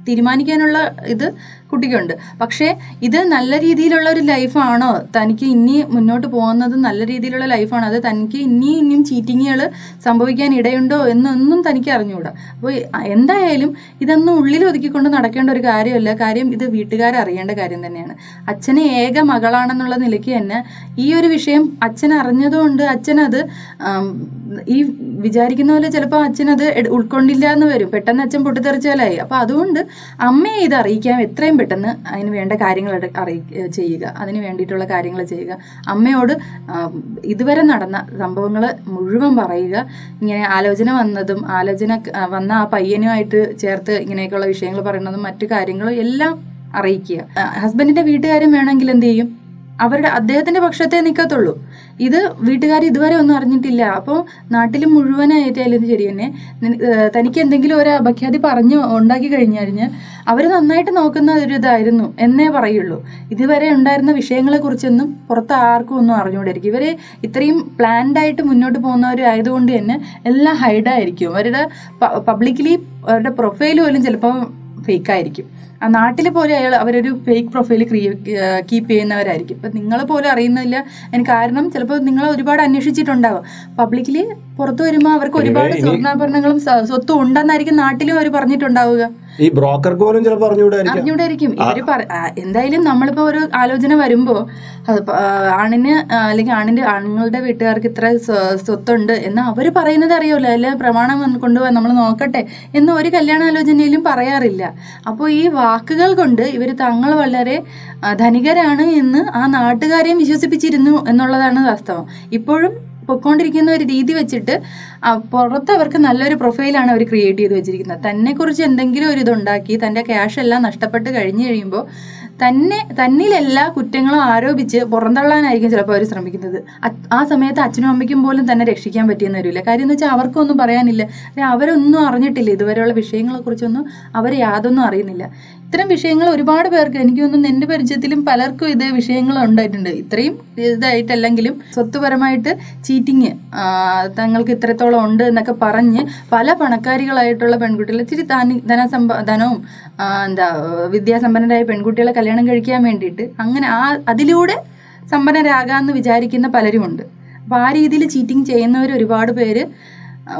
തീരുമാനിക്കാനുള്ള ഇത് കുട്ടിക്കുണ്ട്. പക്ഷേ ഇത് നല്ല രീതിയിലുള്ള ഒരു ലൈഫാണോ? തനിക്ക് ഇനി മുന്നോട്ട് പോകുന്നത് നല്ല രീതിയിലുള്ള ലൈഫാണോ? അത് തനിക്ക് ഇനിയും ഇനിയും ചീറ്റിങ്ങുകൾ സംഭവിക്കാൻ ഇടയുണ്ടോ എന്നൊന്നും തനിക്ക് അറിഞ്ഞുകൂടാ. അപ്പോൾ എന്തായാലും ഇതൊന്നും ഉള്ളിൽ ഒതുക്കിക്കൊണ്ട് നടക്കേണ്ട ഒരു കാര്യമല്ല. കാര്യം ഇത് വീട്ടുകാർ അറിയേണ്ട കാര്യം തന്നെയാണ്. അച്ഛന് ഏക മകളാണെന്നുള്ള നിലയ്ക്ക് തന്നെ ഈ ഒരു വിഷയം അച്ഛൻ അറിഞ്ഞതുകൊണ്ട് അച്ഛനത് ഈ വിചാരിക്കുന്ന പോലെ ചിലപ്പോൾ അച്ഛനത് ഉൾക്കൊണ്ടില്ല എന്ന് വരും. പെട്ടെന്ന് അച്ഛൻ പൊട്ടിത്തെറിച്ചാലായി. അപ്പോൾ അതുകൊണ്ട് അമ്മയെ ഇത് അറിയിക്കാൻ എത്രയും പെട്ടെന്ന് അതിന് വേണ്ട കാര്യങ്ങൾ അറി ചെയ്യുക. അതിന് വേണ്ടിയിട്ടുള്ള കാര്യങ്ങൾ ചെയ്യുക. അമ്മയോട് ഇതുവരെ നടന്ന സംഭവങ്ങൾ മുഴുവൻ പറയുക. ഇങ്ങനെ ആലോചന വന്നതും ആലോചന വന്ന ആ പയ്യനുമായിട്ട് ചേർത്ത് ഇങ്ങനെയൊക്കെയുള്ള വിഷയങ്ങൾ പറയുന്നതും മറ്റു കാര്യങ്ങളും എല്ലാം അറിയിക്കുക. ഹസ്ബൻഡിന്റെ വീട്ടുകാരും വേണമെങ്കിൽ എന്ത് ചെയ്യും? അവരുടെ അദ്ദേഹത്തിന്റെ പക്ഷത്തെ നിൽക്കത്തുള്ളൂ ഇത് വീട്ടുകാർ ഇതുവരെ ഒന്നും അറിഞ്ഞിട്ടില്ല. അപ്പോൾ നാട്ടിൽ മുഴുവനായിട്ടായാലും ശരി തന്നെ. തനിക്ക് എന്തെങ്കിലും ഒരു അപഖ്യാതി പറഞ്ഞു ഉണ്ടാക്കി കഴിഞ്ഞു കഴിഞ്ഞാൽ അവർ നന്നായിട്ട് നോക്കുന്ന ഒരു ഇതായിരുന്നു എന്നേ പറയുള്ളൂ. ഇതുവരെ ഉണ്ടായിരുന്ന വിഷയങ്ങളെക്കുറിച്ചൊന്നും പുറത്ത് ആർക്കും ഒന്നും അറിഞ്ഞുകൊണ്ടിരിക്കും ഇവർ ഇത്രയും പ്ലാൻഡായിട്ട് മുന്നോട്ട് പോകുന്നവരായതുകൊണ്ട് തന്നെ എല്ലാം ഹൈഡായിരിക്കും അവരുടെ പബ്ലിക്കലി അവരുടെ പ്രൊഫൈൽ പോലും ചിലപ്പോൾ ഫേക്ക് ആയിരിക്കും. ആ നാട്ടിൽ പോലും അയാൾ അവരൊരു ഫേക്ക് പ്രൊഫൈൽ കീപ്പ് ചെയ്യുന്നവരായിരിക്കും. ഇപ്പം നിങ്ങൾ പോലും അറിയുന്നില്ല. അതിന് കാരണം ചിലപ്പോൾ നിങ്ങൾ ഒരുപാട് അന്വേഷിച്ചിട്ടുണ്ടാവും. പബ്ലിക്കിൽ പുറത്തു വരുമ്പോൾ അവർക്ക് ഒരുപാട് സ്വർണാഭരണങ്ങളും സ്വത്തും ഉണ്ടെന്നായിരിക്കും നാട്ടിലും അവർ പറഞ്ഞിട്ടുണ്ടാവുക. ഈ ബ്രോക്കർക്ക് പോലും ചില അറിഞ്ഞുകൂടായിരിക്കും. അറിഞ്ഞൂടായിരിക്കും ഇവർ എന്തായാലും നമ്മളിപ്പോ ഒരു ആലോചന വരുമ്പോ ആണിന് അല്ലെങ്കിൽ ആണിന്റെ ആണുങ്ങളുടെ വീട്ടുകാർക്ക് ഇത്ര സ്വ- സ്വത്തുണ്ട് എന്ന് അവർ പറയുന്നത് അറിയുമല്ലോ അല്ലെ? പ്രമാണം കൊണ്ടുപോകാൻ നമ്മൾ നോക്കട്ടെ എന്ന് ഒരു കല്യാണ ആലോചനയിലും പറയാറില്ല. അപ്പോൾ ഈ വാക്കുകൾ കൊണ്ട് ഇവർ തങ്ങൾ വളരെ ധനികരാണ് എന്ന് ആ നാട്ടുകാരെയും വിശ്വസിപ്പിച്ചിരുന്നു എന്നുള്ളതാണ് വാസ്തവം. ഇപ്പോഴും പൊയ്ക്കൊണ്ടിരിക്കുന്ന ഒരു രീതി വെച്ചിട്ട് പുറത്ത് അവർക്ക് നല്ലൊരു പ്രൊഫൈലാണ് അവർ ക്രിയേറ്റ് ചെയ്ത് വെച്ചിരിക്കുന്നത്. തന്നെ കുറിച്ച് എന്തെങ്കിലും ഒരു ഇതുണ്ടാക്കി തന്റെ ക്യാഷ് എല്ലാം നഷ്ടപ്പെട്ട് കഴിഞ്ഞു കഴിയുമ്പോൾ തന്നെ തന്നിലെല്ലാ കുറ്റങ്ങളും ആരോപിച്ച് പുറന്തള്ളാനായിരിക്കും ചിലപ്പോൾ അവർ ശ്രമിക്കുന്നത്. ആ സമയത്ത് അച്ഛനും അമ്മയ്ക്കും പോലും തന്നെ രക്ഷിക്കാൻ പറ്റിയെന്ന് വരില്ല. കാര്യം എന്ന് വെച്ചാൽ അവർക്കൊന്നും പറയാനില്ല. അവരൊന്നും അറിഞ്ഞിട്ടില്ല ഇതുവരെയുള്ള വിഷയങ്ങളെ കുറിച്ചൊന്നും അവർ യാതൊന്നും അറിയുന്നില്ല. ഇത്തരം വിഷയങ്ങൾ ഒരുപാട് പേർക്ക് എനിക്ക് തോന്നുന്നു എന്റെ പരിചയത്തിലും പലർക്കും ഇത് വിഷയങ്ങൾ ഉണ്ടായിട്ടുണ്ട്. ഇത്രയും ഇതായിട്ടല്ലെങ്കിലും സ്വത്തുപരമായിട്ട് ചീറ്റിങ് തങ്ങൾക്ക് ഇത്രത്തോളം ഉണ്ട് എന്നൊക്കെ പറഞ്ഞ് പല പണക്കാരികളായിട്ടുള്ള പെൺകുട്ടികളെ ഇച്ചിരി ധനി ധനവും എന്താ വിദ്യാസമ്പന്നരായ പെൺകുട്ടികളെ കല്യാണം കഴിക്കാൻ വേണ്ടിയിട്ട് അങ്ങനെ ആ അതിലൂടെ സമ്പന്നരാകാമെന്ന് വിചാരിക്കുന്ന പലരുമുണ്ട്. അപ്പോൾ ആ രീതിയിൽ ചീറ്റിംഗ് ചെയ്യുന്നവർ ഒരുപാട് പേര്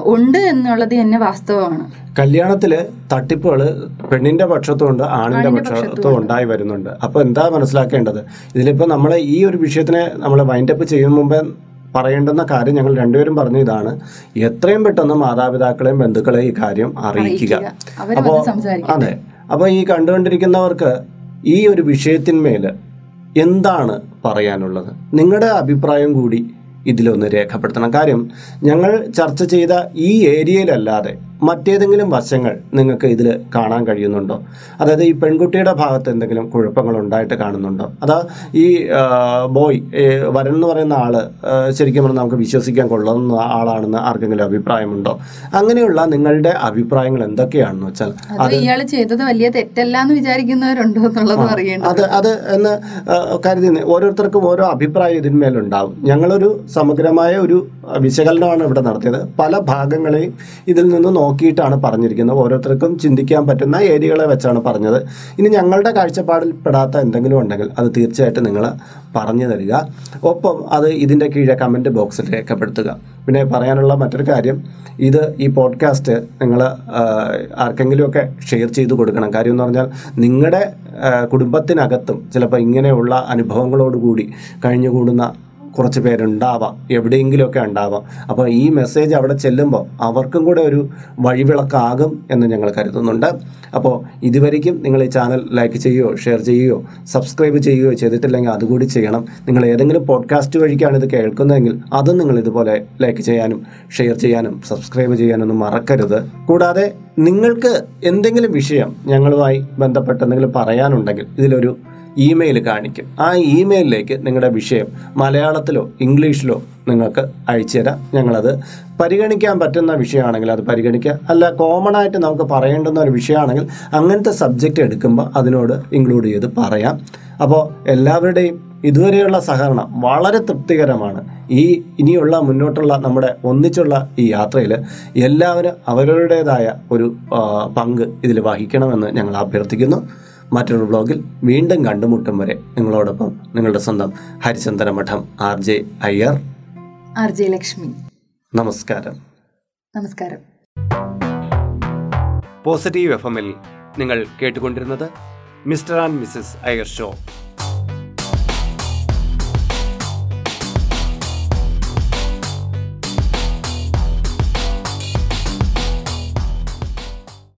ഉണ്ട് എന്നുള്ളത് തന്നെ വാസ്തവമാണ്. കല്യാണത്തിൽ തട്ടിപ്പുകൾ പെണ്ണിന്റെ പക്ഷത്തുമുണ്ട് ആണിന്റെ പക്ഷത്തും ഉണ്ടായി വരുന്നുണ്ട്. അപ്പൊ എന്താ മനസ്സിലാക്കേണ്ടത്? ഇതിലിപ്പോ നമ്മൾ ഈ ഒരു വിഷയത്തിനെ നമ്മൾ വൈൻഡപ്പ് ചെയ്യുന്ന മുമ്പേ പറയേണ്ടുന്ന കാര്യം ഞങ്ങൾ രണ്ടുപേരും പറഞ്ഞു ഇതാണ്. എത്രയും പെട്ടെന്ന് മാതാപിതാക്കളെയും ബന്ധുക്കളെയും ഈ കാര്യം അറിയിക്കുക. അപ്പോൾ അതെ. അപ്പോൾ ഈ കണ്ടുകൊണ്ടിരിക്കുന്നവർക്ക് ഈ ഒരു വിഷയത്തിന്മേൽ എന്താണ് പറയാനുള്ളത്? നിങ്ങളുടെ അഭിപ്രായം കൂടി ഇതിലൊന്ന് രേഖപ്പെടുത്തണം. കാര്യം ഞങ്ങൾ ചർച്ച ചെയ്ത ഈ ഏരിയയിലല്ലാതെ മറ്റേതെങ്കിലും വശങ്ങൾ നിങ്ങൾക്ക് ഇതിൽ കാണാൻ കഴിയുന്നുണ്ടോ? അതായത് ഈ പെൺകുട്ടിയുടെ ഭാഗത്ത് എന്തെങ്കിലും കുഴപ്പങ്ങൾ ഉണ്ടായിട്ട് കാണുന്നുണ്ടോ? അതാ ഈ ബോയ് വരൻ എന്ന് പറയുന്ന ആൾ ശരിക്കും പറഞ്ഞാൽ നമുക്ക് വിശ്വസിക്കാൻ കൊള്ളുന്ന ആളാണെന്ന് ആർക്കെങ്കിലും അഭിപ്രായമുണ്ടോ? അങ്ങനെയുള്ള നിങ്ങളുടെ അഭിപ്രായങ്ങൾ എന്തൊക്കെയാണെന്ന് വെച്ചാൽ അത് ഇയാൾ ചെയ്തത് വലിയ തെറ്റല്ല എന്ന് വിചാരിക്കുന്നവരുണ്ടോ എന്നുള്ളത് അത് അത് എന്ന് കരുതി ഓരോരുത്തർക്കും ഓരോ അഭിപ്രായം ഇതിന്മേലുണ്ടാവും. ഞങ്ങളൊരു സമഗ്രമായ ഒരു വിശകലനമാണ് ഇവിടെ നടത്തിയത്. പല ഭാഗങ്ങളെയും ഇതിൽ നിന്ന് നോക്കിയിട്ടാണ് പറഞ്ഞിരിക്കുന്നത്. ഓരോരുത്തർക്കും ചിന്തിക്കാൻ പറ്റുന്ന ഏരിയകളെ വെച്ചാണ് പറഞ്ഞത്. ഇനി ഞങ്ങളുടെ കാഴ്ചപ്പാടിൽ പെടാത്ത എന്തെങ്കിലും ഉണ്ടെങ്കിൽ അത് തീർച്ചയായിട്ടും നിങ്ങൾ പറഞ്ഞു തരിക. ഒപ്പം അത് ഇതിന്റെ കീഴെ കമന്റ് ബോക്സിൽ രേഖപ്പെടുത്തുക. പിന്നെ പറയാനുള്ള മറ്റൊരു കാര്യം ഇത് ഈ പോഡ്കാസ്റ്റ് നിങ്ങൾ ആർക്കെങ്കിലുമൊക്കെ ഷെയർ ചെയ്ത് കൊടുക്കണം. കാര്യം എന്ന് പറഞ്ഞാൽ നിങ്ങളുടെ കുടുംബത്തിനകത്തും ചിലപ്പോൾ ഇങ്ങനെയുള്ള അനുഭവങ്ങളോടുകൂടി കഴിഞ്ഞുകൂടുന്ന കുറച്ച് പേരുണ്ടാവാം എവിടെയെങ്കിലുമൊക്കെ ഉണ്ടാവാം. അപ്പോൾ ഈ മെസ്സേജ് അവിടെ ചെല്ലുമ്പോൾ അവർക്കും കൂടെ ഒരു വഴിവിളക്കാകും എന്ന് ഞങ്ങൾ കരുതുന്നുണ്ട്. അപ്പോൾ ഇതുവരെയ്ക്കും നിങ്ങൾ ഈ ചാനൽ ലൈക്ക് ചെയ്യുകയോ ഷെയർ ചെയ്യുകയോ സബ്സ്ക്രൈബ് ചെയ്യുകയോ ചെയ്തിട്ടില്ലെങ്കിൽ അതുകൂടി ചെയ്യണം. നിങ്ങൾ ഏതെങ്കിലും പോഡ്കാസ്റ്റ് വഴിക്കാണ് ഇത് കേൾക്കുന്നതെങ്കിൽ അതും നിങ്ങൾ ഇതുപോലെ ലൈക്ക് ചെയ്യാനും ഷെയർ ചെയ്യാനും സബ്സ്ക്രൈബ് ചെയ്യാനൊന്നും മറക്കരുത്. കൂടാതെ നിങ്ങൾക്ക് എന്തെങ്കിലും വിഷയം ഞങ്ങളുമായി ബന്ധപ്പെട്ട് എന്തെങ്കിലും പറയാനുണ്ടെങ്കിൽ ഇതിലൊരു ഇമെയിൽ കാണിക്കും. ആ ഇമെയിലിലേക്ക് നിങ്ങളുടെ വിഷയം മലയാളത്തിലോ ഇംഗ്ലീഷിലോ നിങ്ങൾക്ക് അയച്ചു തരാം. ഞങ്ങളത് പരിഗണിക്കാൻ പറ്റുന്ന വിഷയമാണെങ്കിൽ അത് പരിഗണിക്കുക. അല്ല കോമൺ ആയിട്ട് നമുക്ക് പറയേണ്ടുന്ന ഒരു വിഷയമാണെങ്കിൽ അങ്ങനത്തെ സബ്ജക്റ്റ് എടുക്കുമ്പോൾ അതിനോട് ഇൻക്ലൂഡ് ചെയ്ത് പറയാം. അപ്പോൾ എല്ലാവരുടെയും ഇതുവരെയുള്ള സഹകരണം വളരെ തൃപ്തികരമാണ്. ഈ ഇനിയുള്ള മുന്നോട്ടുള്ള നമ്മുടെ ഒന്നിച്ചുള്ള ഈ യാത്രയിൽ എല്ലാവരും അവരവരുടേതായ ഒരു പങ്ക് ഇതിൽ വഹിക്കണമെന്ന് ഞങ്ങൾ അഭ്യർത്ഥിക്കുന്നു. മറ്റൊരു ബ്ലോഗിൽ വീണ്ടും കണ്ടുമുട്ടും വരെ നിങ്ങളോടൊപ്പം നിങ്ങളുടെ സ്വന്തം Harichandana Madham R J Iyer. R J Lakshmi. നമസ്കാരം. നമസ്കാരം. പോസിറ്റീവ് എഫ് എമ്മിൽ നിങ്ങൾ കേട്ടുകൊണ്ടിരുന്നത് Mr and Mrs Iyer show.